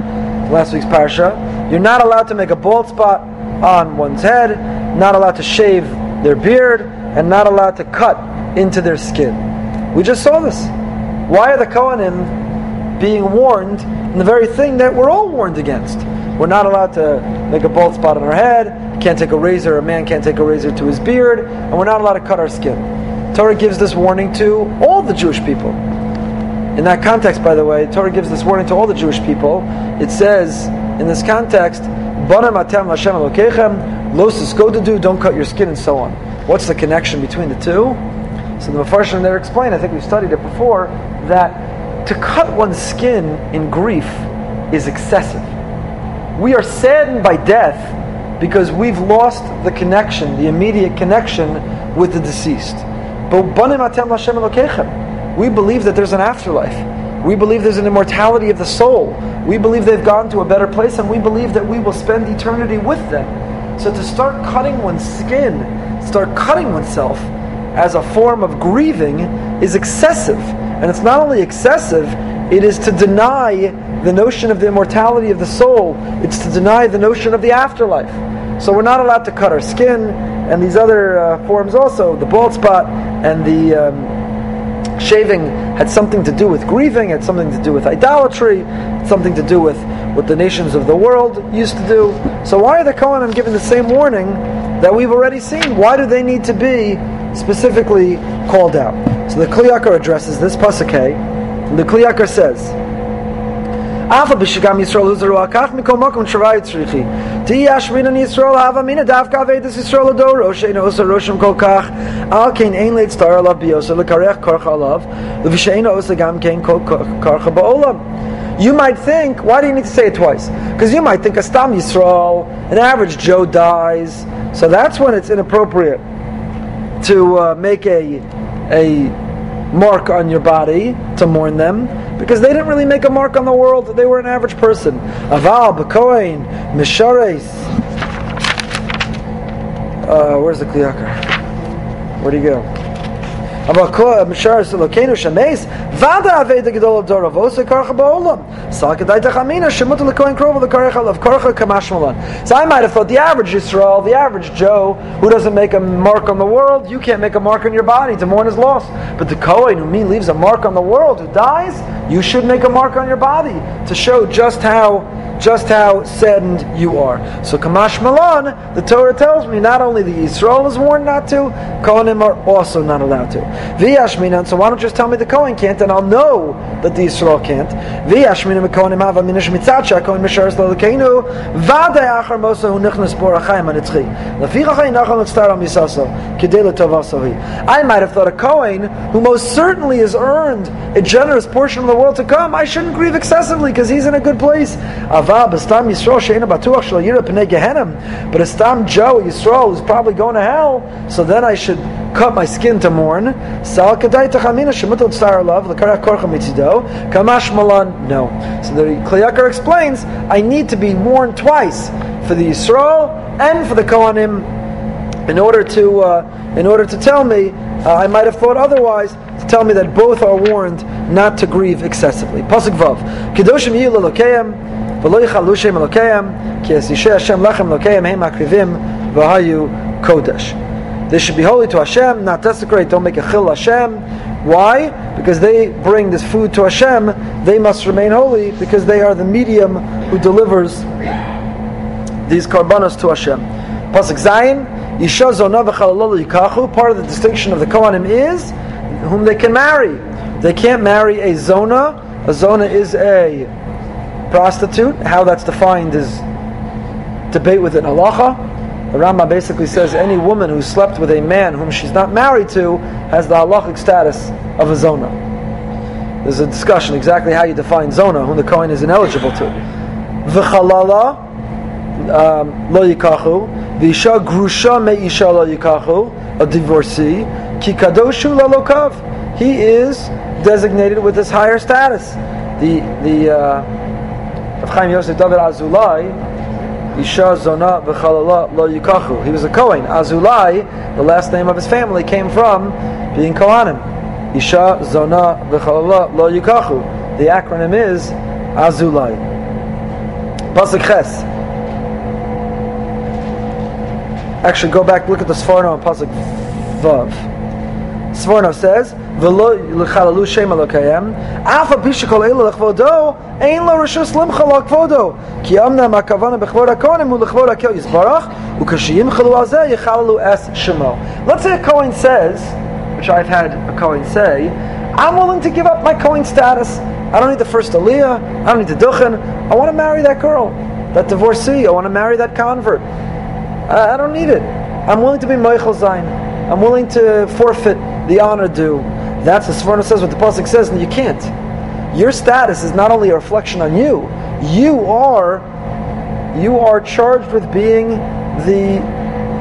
Last week's parsha. You're not allowed to make a bald spot on one's head, not allowed to shave their beard, and not allowed to cut into their skin. We just saw this. Why are the Kohanim being warned in the very thing that we're all warned against? We're not allowed to make a bald spot on our head, can't take a razor, a man can't take a razor to his beard, and we're not allowed to cut our skin. Torah gives this warning to all the Jewish people. In that context, by the way, Torah gives this warning to all the Jewish people. It says, in this context, Bonam atem Hashem Elokechem, los do, don't cut your skin, and so on. What's the connection between the two? So the Mepharshim there explain, I think we've studied it before, that to cut one's skin in grief is excessive. We are saddened by death because we've lost the connection, the immediate connection with the deceased. But we believe that there's an afterlife. We believe there's an immortality of the soul. We believe they've gone to a better place, and we believe that we will spend eternity with them. So to start cutting one's skin, start cutting oneself as a form of grieving is excessive. And it's not only excessive, it is to deny the notion of the immortality of the soul, it's to deny the notion of the afterlife. So we're not allowed to cut our skin and these other uh, forms also, the bald spot and the um, shaving had something to do with grieving, had something to do with idolatry, something to do with what the nations of the world used to do. So why are the Kohanim given the same warning that we've already seen? Why do they need to be specifically called out? So the Kli Yakar addresses this pasuk. The Kli Yakar says, אף בשגם ישראל הוזרו הכך מכל מקום שראה צריכי. תהי אשמינן ישראל הווה מינא דווקא אביידס ישראל לדורו, שאינו עושה רושם כל כך, על כן אין להצטער עליו ביוסר, לקרח כורחה עליו, ושאינו עושה גם כן כל כורחה בעולם. You might think, why do you need to say it twice? Because you might think a Stam Yisrael, an average Joe dies, so that's when it's inappropriate to uh, make a, a mark on your body to mourn them because they didn't really make a mark on the world. They were an average person. Aval, Bekoin, Mishares. Uh, where's the Kli Yakar? Where'd he go? Eh, so I might have thought the average Israel, the average Joe, who doesn't make a mark on the world, you can't make a mark on your body to mourn his loss. But the Kohen who mean leaves a mark on the world, who dies, you should make a mark on your body to show just how just how saddened you are. So Kamash Malan, the Torah tells me not only the Israel is warned not to, Kohanim are also not allowed to. V'yashminan, so why don't you just tell me the Kohen can't, and I'll know that the Israel can't. V'yashminan Kohanim hava minish mitzatcha, Kohen misharis lalikeinu, v'adei achar mosa hu nichnas bor achayim anitzchi. Nachal. I might have thought a Kohen, who most certainly has earned a generous portion of the world to come, I shouldn't grieve excessively because he's in a good place. Ava b'stam Yisrael she'ena batuach shel yira p'nei gehenim, but a stam Joe Yisrael who's probably going to hell, so then I should cut my skin to mourn. Sal kadai tachamina shemutel tsar love l'karach korcha mitzido kamash malan. No. So the Kli explains, I need to be warned twice for the Yisrael and for the Kohanim in order to uh, in order to tell me uh, I might have thought otherwise to tell me that both are warned not to grieve excessively. Pasuk vav kedoshim yiyu elokeyim ki es yishe Hashem lachem elokeyim heim akrivim v'hayu kodesh. They should be holy to Hashem, not desecrate, don't make a chil Hashem. Why? Because they bring this food to Hashem, they must remain holy because they are the medium who delivers these karbanos to Hashem. Pasuk Zayin, Isha Zona Yikachu, part of the distinction of the Kohanim is whom they can marry. They can't marry a Zona. A Zona is a prostitute. How that's defined is debate within halacha. The Rambam basically says any woman who slept with a man whom she's not married to has the halachic status of a zona. There's a discussion exactly how you define zona, whom the Kohen is ineligible to. V'chalala um, lo yikachu, v'isha grusha me'isha lo yikachu, a divorcee, ki kadoshu. He is designated with this higher status. The the uh, Chaim Yosef David Azulai Isha Zona v'chalala lo yikachu. He was a Kohen. Azulai, the last name of his family, came from being Kohanim. Isha Zona v'chalala lo yikachu. The acronym is Azulai. Pasuk Ches. Actually, go back, look at the Sforno on Pasuk Vav. Sforno says, ולא לחללו שם אלוקיהם, אף על פי שכל אלה לכבודו, אין לו רשוס למחל על כבודו. כי אמנם הכוונה בכבוד הכהנים הוא לכבוד הכל יסברך, וכשימחלו על זה יחללו אס שמו. Let's say a Kohen says, which I've had a Kohen say, I'm willing to give up my Kohen status. I don't need the first Aliyah, I don't need the Duchen, I want to marry that girl, that divorcee, I want to marry that convert. I, I don't need it. I'm willing to be Michael Zain. I'm willing to forfeit the honor due. That's what Sforno says, what the Pasuk says, and you can't. Your status is not only a reflection on you, you are you are charged with being the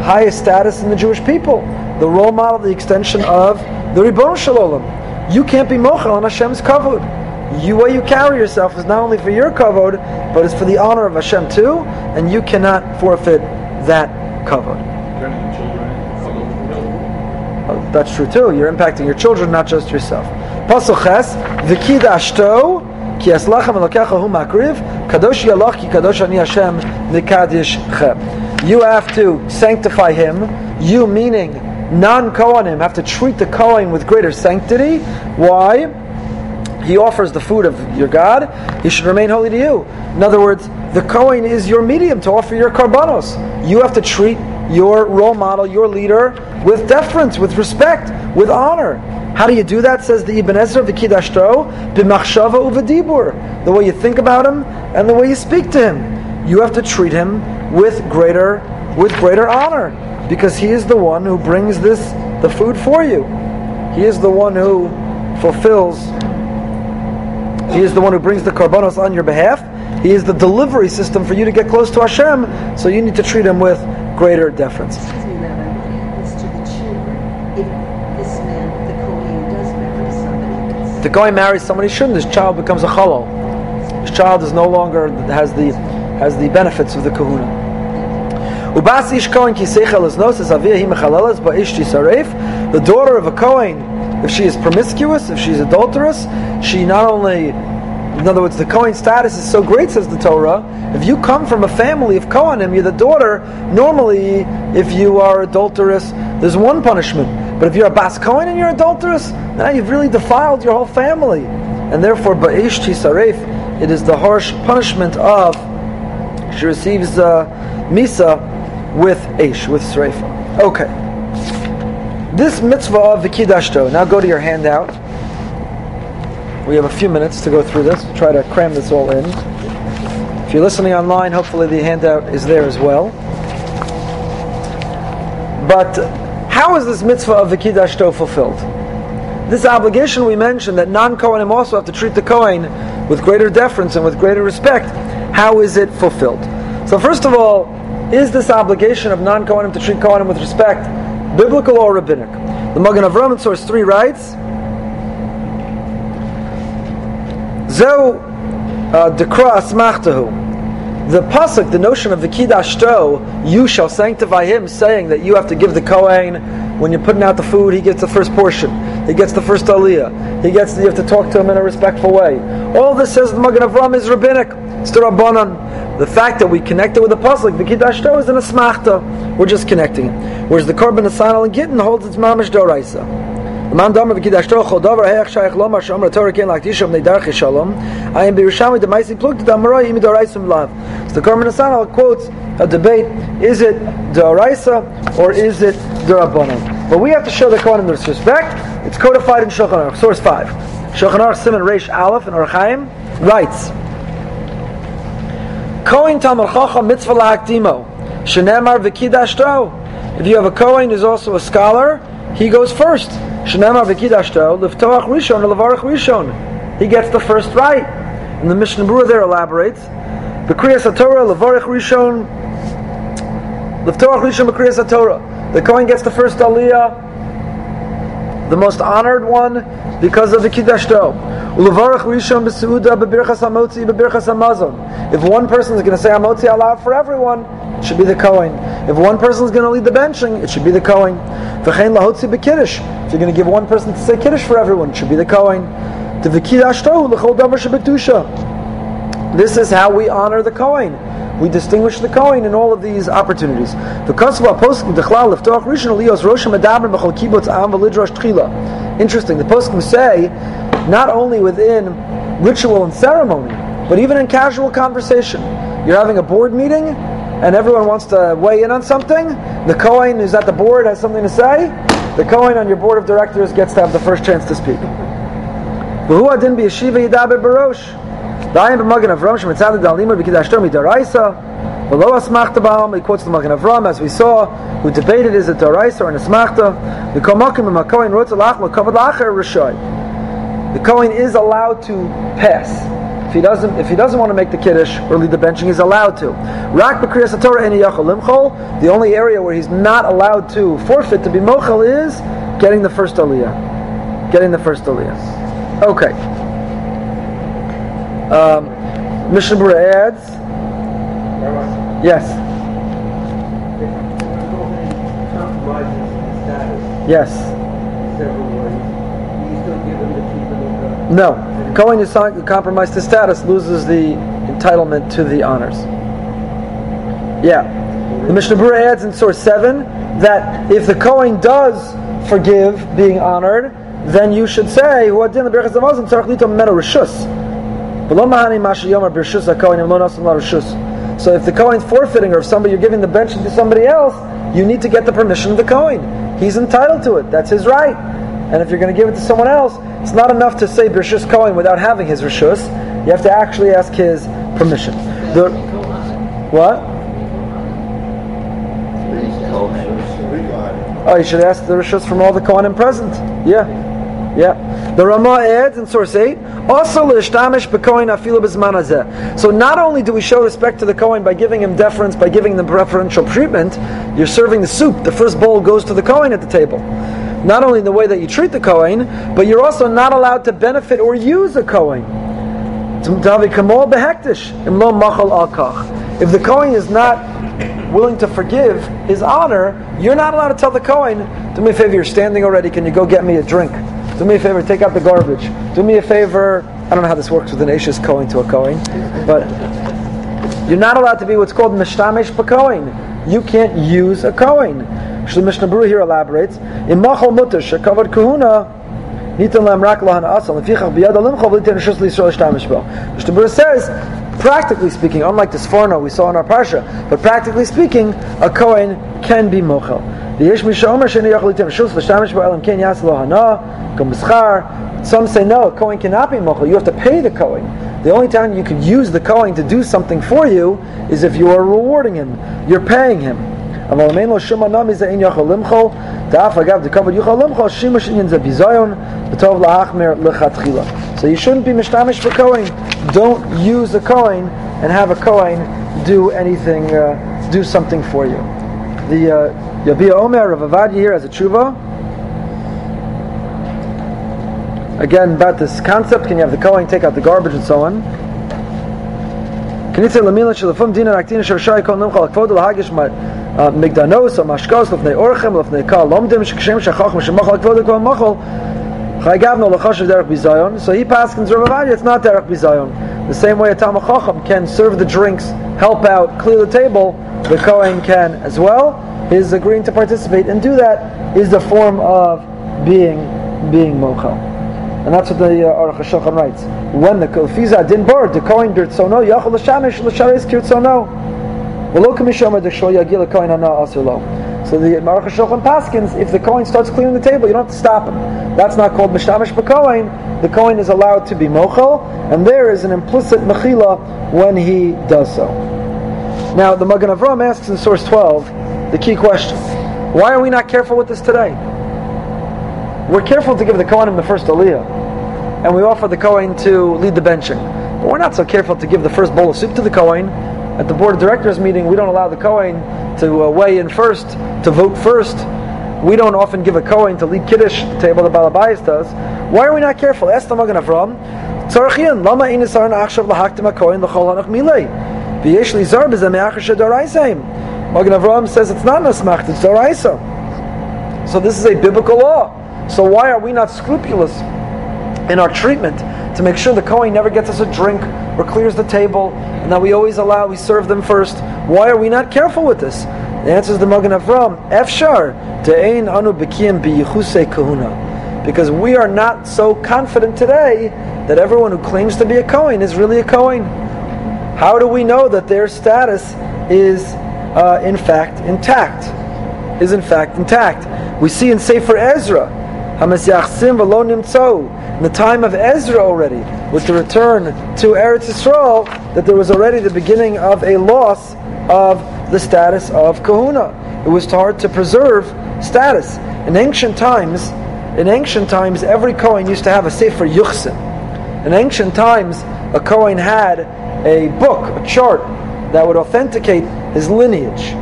highest status in the Jewish people, the role model, the extension of the Ribbon Shalom. You can't be mochel on Hashem's kavod. You way you carry yourself is not only for your kavod, but it's for the honor of Hashem too, and you cannot forfeit that kavod. Oh, that's true too. You're impacting your children, not just yourself. Pasuk Ches, V'kidashto, ki aslachem elokecha hu makriv, kadosh yalach ki kadosh ani Hashem mikadish chem. You have to sanctify him. You, meaning non-Kohanim, have to treat the Kohen with greater sanctity. Why? He offers the food of your God. He should remain holy to you. In other words, the Kohen is your medium to offer your karbanos. You have to treat your role model, your leader, with deference, with respect, with honor. How do you do that? Says the Ibn Ezra, V'kidashto, b'machshava uvedibur. The way you think about him and the way you speak to him. You have to treat him with greater, with greater honor. Because he is the one who brings this, the food for you. He is the one who fulfills, he is the one who brings the karbanos on your behalf. He is the delivery system for you to get close to Hashem, so you need to treat him with greater deference. Excuse me, Rabbi, what happens to the children if this man, the Kohen, does marry somebody. The guy marries somebody he shouldn't. His child becomes a chalal. His child is no longer has the has the benefits of the kahuna. Ubas ish ki seichel is nos avia hi mechalelas ba ish tisaref. The daughter of a kohen, if she is promiscuous, if she is adulterous, she not only in other words, the Kohen status is so great, says the Torah. If you come from a family of Kohanim, you're the daughter. Normally, if you are adulterous, there's one punishment. But if you're a Bas Kohen and you're adulterous, now you've really defiled your whole family. And therefore, Ba'ish Tisaref, it is the harsh punishment of she receives uh, Misa with Aish, with Sreifa. Okay. This mitzvah of Vikidashto. Now go to your handout. We have a few minutes to go through this. Try to cram this all in. If you're listening online, hopefully the handout is there as well. But how is this mitzvah of Vikidashto fulfilled? This obligation we mentioned that non-Kohanim also have to treat the Kohen with greater deference and with greater respect. How is it fulfilled? So first of all, is this obligation of non-Kohanim to treat Kohanim with respect biblical or rabbinic? The Magen Avram in source 3 writes, Zo uh, dekra asmachtahu. The pasuk, the notion of the kidashto, you shall sanctify him, saying that you have to give the kohen when you're putting out the food, he gets the first portion, he gets the first aliyah, he gets you have to talk to him in a respectful way. All this says the Magen Avram is rabbinic. It's the rabbanon. The fact that we connect it with the pasuk, the kidashto is an asmachta. We're just connecting it. Whereas the Korban Nesanel and gittin holds its mamish doraisa. Man ken. I am the doraisum lav. Quotes a debate: Is it doraisa or is it derabanan? But we have to show the Kohen this respect. It's codified in Shulchan Aruch, source five. Shulchan Aruch Simon Reish Aleph and Orchaim writes: Kohen Talmud Chacham mitzvah la'akdimo shenemar v'kidashto. If you have a Kohen who's also a scholar, he goes first. Shenema v'kidashto liftoach rishon levarach rishon. He gets the first right. And the Mishnah Berurah there elaborates. B'kriyas HaTorah levarach rishon liftoach rishon b'kriyas HaTorah. The Kohen gets the first aliyah, the most honored one, because of the kidashto. If one person is going to say hamotzi aloud for everyone, it should be the Kohen. If one person is going to lead the benching, it should be the Kohen. V'chein lahotzi. If you're going to give one person to say kiddush for everyone, it should be the Kohen. This is how we honor the Kohen. We distinguish the Kohen in all of these opportunities. Interesting. The poskim say not only within ritual and ceremony, but even in casual conversation. You're having a board meeting, and everyone wants to weigh in on something. The Kohen who's at the board has something to say. The Kohen on your board of directors gets to have the first chance to speak. Dayan b'magen Avram shemitzad dalima b'kidashto midaraisa. Below asmachta ba'al, he quotes the Magen Avram, as we saw, who debated is it daraisa or an asmachta. The komakim b'makoin rotz alach l'kavad l'acher rishoi. The Kohen is allowed to pass. If he doesn't, if he doesn't want to make the kiddush or lead the benching, he's allowed to. Rak b'kriyas Torah any limchol. The only area where he's not allowed to forfeit to be mochel is getting the first aliyah. Getting the first aliyah. Okay. Um, Mishnah adds. Yes. Yes. No. Kohen is compromised his status loses the entitlement to the honors. Yeah. The Mishnah Berurah adds in source 7 that if the Kohen does forgive being honored, then you should say. So if the Kohen's forfeiting, or if somebody you're giving the bench to somebody else, you need to get the permission of the Kohen. He's entitled to it. That's his right. And if you're going to give it to someone else, it's not enough to say Birshus Kohen without having his Rishus. You have to actually ask his permission. The, what? Oh, you should ask the Rishus from all the Kohanim present. Yeah. Yeah. The Ramah adds in source 8, also l'ishtamish b'kohen afilu b'zman. So not only do we show respect to the Kohen by giving him deference, by giving them preferential treatment, you're serving the soup. The first bowl goes to the Kohen at the table. Not only in the way that you treat the Kohen, but you're also not allowed to benefit or use a Kohen. If the Kohen is not willing to forgive his honor, you're not allowed to tell the Kohen, do me a favor, you're standing already, can you go get me a drink? Do me a favor, take out the garbage. Do me a favor, I don't know how this works with an Ashes Kohen to a Kohen, but you're not allowed to be what's called Mishtamish Kohen. You can't use a Kohen. The Mishnah Berurah here elaborates, in Machal Mutter, Shekavad Kahuna, Nitan Lam Bo. Says, practically speaking, unlike the Sforno we saw in our Parsha, but practically speaking, a Kohen can be Mochel. Some say no, a Kohen cannot be Mochel. You have to pay the Kohen. The only time you can use the Kohen to do something for you is if you are rewarding him, you're paying him. אבל אם אין לו שום אין למחול, דאף אגב יוכל למחול, זה ביזיון, וטוב לכתחילה. So you shouldn't be משתמש coin. Don't use a coin and have a coin do anything, uh, do something for you. The uh, Yabia Omer of Avadia here as a tshuva, again about this concept. Can you have the coin take out the garbage and so on? Can you say Lamila Aktina Shai Kol מגדנוס או משקוס לפני אורחם לפני קהל לומדים שכשם שהחוכם שמחל לכבוד לכל מחל חייגבנו לחושב דרך ביזיון so he passes Rav Avadia it's not derech bizayon the same way a Talmud Chacham can serve the drinks help out clear the table the Kohen can as well his agreeing to participate and do that is the form of being being mochel and that's what the uh, Aruch HaShulchan writes. When the Kofiza din bar, the Kohen birtzono, yachol l'shamish l'sharis kirtzono. So the Aruch HaShulchan paskins, if the Kohen starts cleaning the table, you don't have to stop him. That's not called mishtamish b'kohen. The Kohen is allowed to be mochel, and there is an implicit mechila when he does so. Now, the Magen Avram asks in source 12 the key question. Why are we not careful with this today? We're careful to give the Kohanim the first aliyah, and we offer the Kohen to lead the benching. But we're not so careful to give the first bowl of soup to the Kohen. At the board of directors meeting, we don't allow the Kohen to uh, weigh in first, to vote first. We don't often give a Kohen to lead Kiddush, the table the Balabayas does. Why are we not careful? Ask the Magen Avram. Lama inisar na'achshav lahaktim ha-Kohen l'chol hanach milei. V'yesh li. Magen says it's not nasmacht, it's doraisa. So this is a biblical law. So why are we not scrupulous in our treatment to make sure the Kohen never gets us a drink or clears the table, and that we always allow, we serve them first? Why are we not careful with this? The answer is the Magen Avram, Efshar, De'ein anu bekiem biyichuse kahuna. Because we are not so confident today that everyone who claims to be a Kohen is really a Kohen. How do we know that their status is uh, in fact intact? Is in fact intact. We see in Sefer Ezra in the time of Ezra already, with the return to Eretz Yisrael, that there was already the beginning of a loss of the status of kahuna. It was hard to preserve status. In ancient times, in ancient times, every Kohen used to have a Sefer Yuchsin. In ancient times, a Kohen had a book, a chart, that would authenticate his lineage.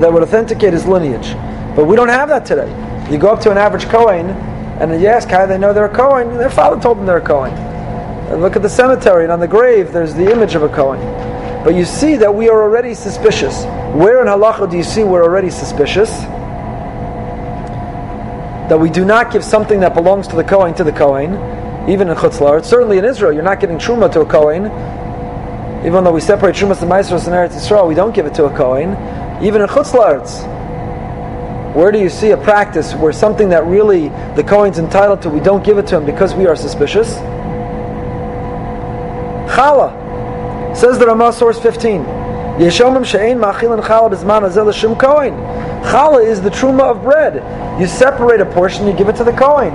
That would authenticate his lineage. But we don't have that today. You go up to an average Kohen, and you ask how they know they're a Kohen. Their father told them they're a Kohen. And look at the cemetery, and on the grave, there's the image of a Kohen. But you see that we are already suspicious. Where in halacha do you see we're already suspicious? That we do not give something that belongs to the Kohen to the Kohen, even in Chutz La'aretz. Certainly in Israel, you're not giving truma to a Kohen. Even though we separate trumas and maestros in Eretz Yisrael, we don't give it to a Kohen. Even in Chutz La'aretz, where do you see a practice where something that really the Kohen's entitled to, we don't give it to him because we are suspicious? Chala. Says the Ramah, source 15. Yeshomim she'ein ma'achilin chala b'zman hazeh l'shim Kohen. Chala is the truma of bread. You separate a portion, you give it to the Kohen.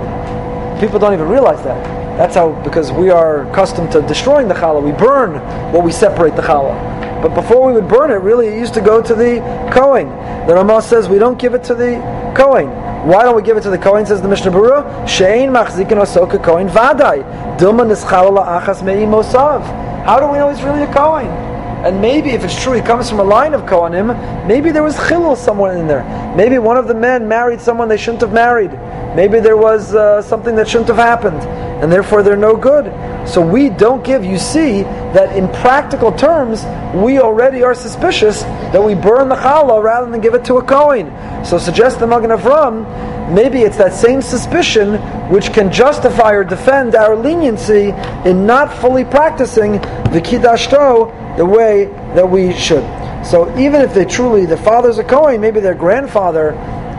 People don't even realize that. That's how, because we are accustomed to destroying the challah, we burn what we separate the challah. But before we would burn it, really, it used to go to the Kohen. The Ramah says we don't give it to the Kohen. Why don't we give it to the Kohen? Says the Mishnah Berurah, Shein machzikin osoka Kohen vaday. Dilma nischala achas mei mosav. How do we know he's really a Kohen? And maybe if it's true he comes from a line of Kohanim, maybe there was chilul somewhere in there. Maybe one of the men married someone they shouldn't have married. Maybe there was uh, something that shouldn't have happened, and therefore they're no good. So we don't give. You see that in practical terms, we already are suspicious that we burn the challah rather than give it to a Kohen. So suggest the Magen Avram, maybe it's that same suspicion which can justify or defend our leniency in not fully practicing the Kiddashto the way that we should. So even if they truly, the father's a Kohen, maybe their grandfather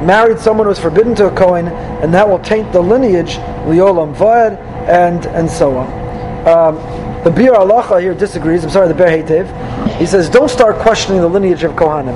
married someone who was forbidden to a Kohen, and that will taint the lineage, Liolam Vaed, and, and so on. Um, the Biur Halacha here disagrees. I'm sorry, the Be'er Heitev. He says, don't start questioning the lineage of Kohanim.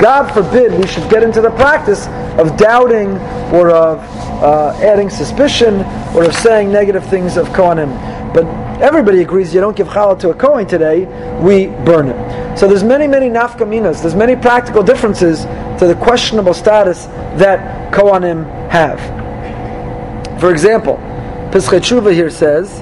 God forbid we should get into the practice of doubting or of uh, adding suspicion or of saying negative things of Kohanim. But everybody agrees you don't give challah to a Kohen today, we burn it. So there's many, many nafkaminas, there's many practical differences to the questionable status that Kohanim have. For example, Pischei Tshuva here says,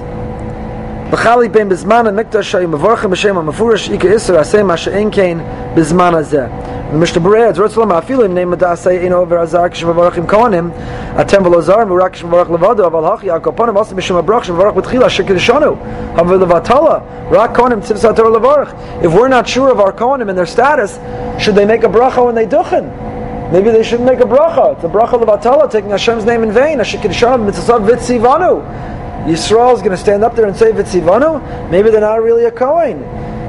B'chali ben bizman mikdash shayim mevorchim b'shem ha-mefurash ika isra asay ma she'en kein bizman hazeh. The Mishnah Berurah afilim neim madasay eno ve'azar kish mevorchim kohanim atem v'lozar murak kish mevorch levado aval hachi mevorch b'tchila shekir shonu levatala rak kohanim tzivsat or levorch. If we're not sure of our kohanim and their status, should they make a bracha when they duchen? Maybe they shouldn't make a bracha. It's a bracha levatala, taking Hashem's name in vain. Ashikir shonu mitzvah vitzivanu. Yisrael is going to stand up there and say Vitzivanu, maybe they're not really a Kohen.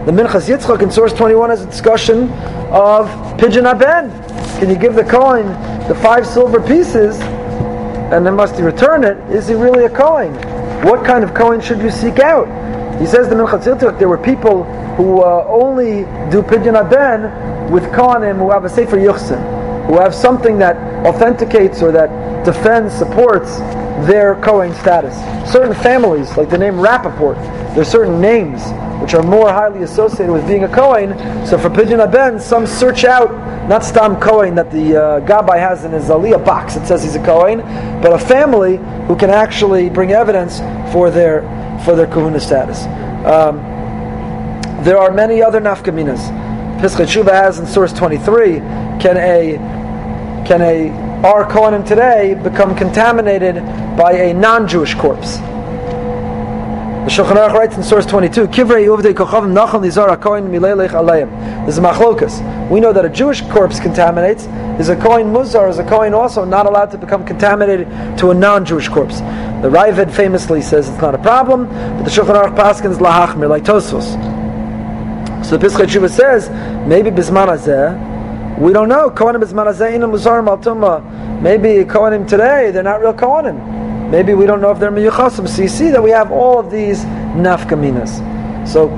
The Minchas Yitzchak in source 21 has a discussion of Pidyon HaBen. Can you give the coin the five silver pieces and then must he return it? Is he really a coin? What kind of coin should you seek out? He says the Minchas Yitzchak, there were people who uh, only do Pidyon HaBen with Kohanim who have a Sefer Yuchsin, who have something that authenticates or that defends, supports their Kohen status. Certain families, like the name Rappaport, there's certain names which are more highly associated with being a Kohen. So for Pidyon HaBen, some search out not Stam Kohen that the uh, Gabbai has in his Aliyah box, it says he's a Kohen, but a family who can actually bring evidence for their for their Kahuna status. Um, there are many other nafkaminas. Pischei Tshuva has in source 23, can a can a our Kohanim today become contaminated by a non-Jewish corpse. Shulchan Aruch writes in source 22, Kivrei uvdei kochavim nachal nizar kohen milelech aleim. This is machlokas. We know that a Jewish corpse contaminates. Is a kohen muzar, is a kohen also not allowed to become contaminated to a non-Jewish corpse. The Raavad famously says it's not a problem, but the Shulchan Aruch paskins lahachmir, like Tosfos. So the Pischei Tshuva says, maybe bisman hazeh, we don't know. Kohanim is manazein and muzarim al Maybe Kohanim today, they're not real Kohanim. Maybe we don't know if they're miyuchasim. So you see that we have all of these nafkaminas. So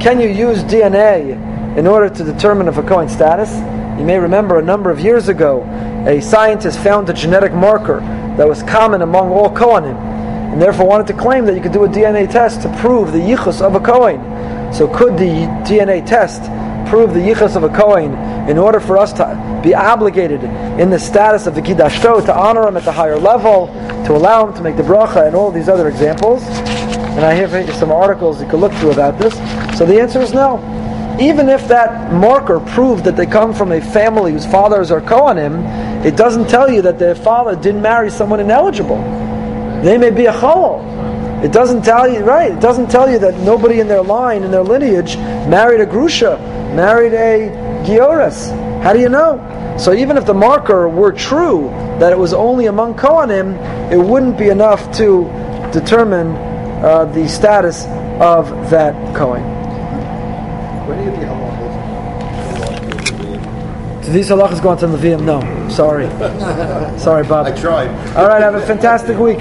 can you use DNA in order to determine if a Kohen status? You may remember a number of years ago, a scientist found a genetic marker that was common among all Kohanim, and therefore wanted to claim that you could do a DNA test to prove the yichus of a Kohen. So could the DNA test prove the yichus of a Kohen in order for us to be obligated in the status of the Kiddashto to honor him at the higher level, to allow him to make the bracha, and all these other examples. And I have some articles you could look through about this. So the answer is no. Even if that marker proved that they come from a family whose fathers are Kohanim, it doesn't tell you that their father didn't marry someone ineligible. They may be a chalal. It doesn't tell you, right? It doesn't tell you that nobody in their line, in their lineage, married a grusha married a Gioris. How do you know? So even if the marker were true, that it was only among Kohanim, it wouldn't be enough to determine uh, the status of that Kohen. any of the halachas. Do these halachas go on to Levium? No. Sorry. Sorry, Bob. I tried. All right, have a fantastic week.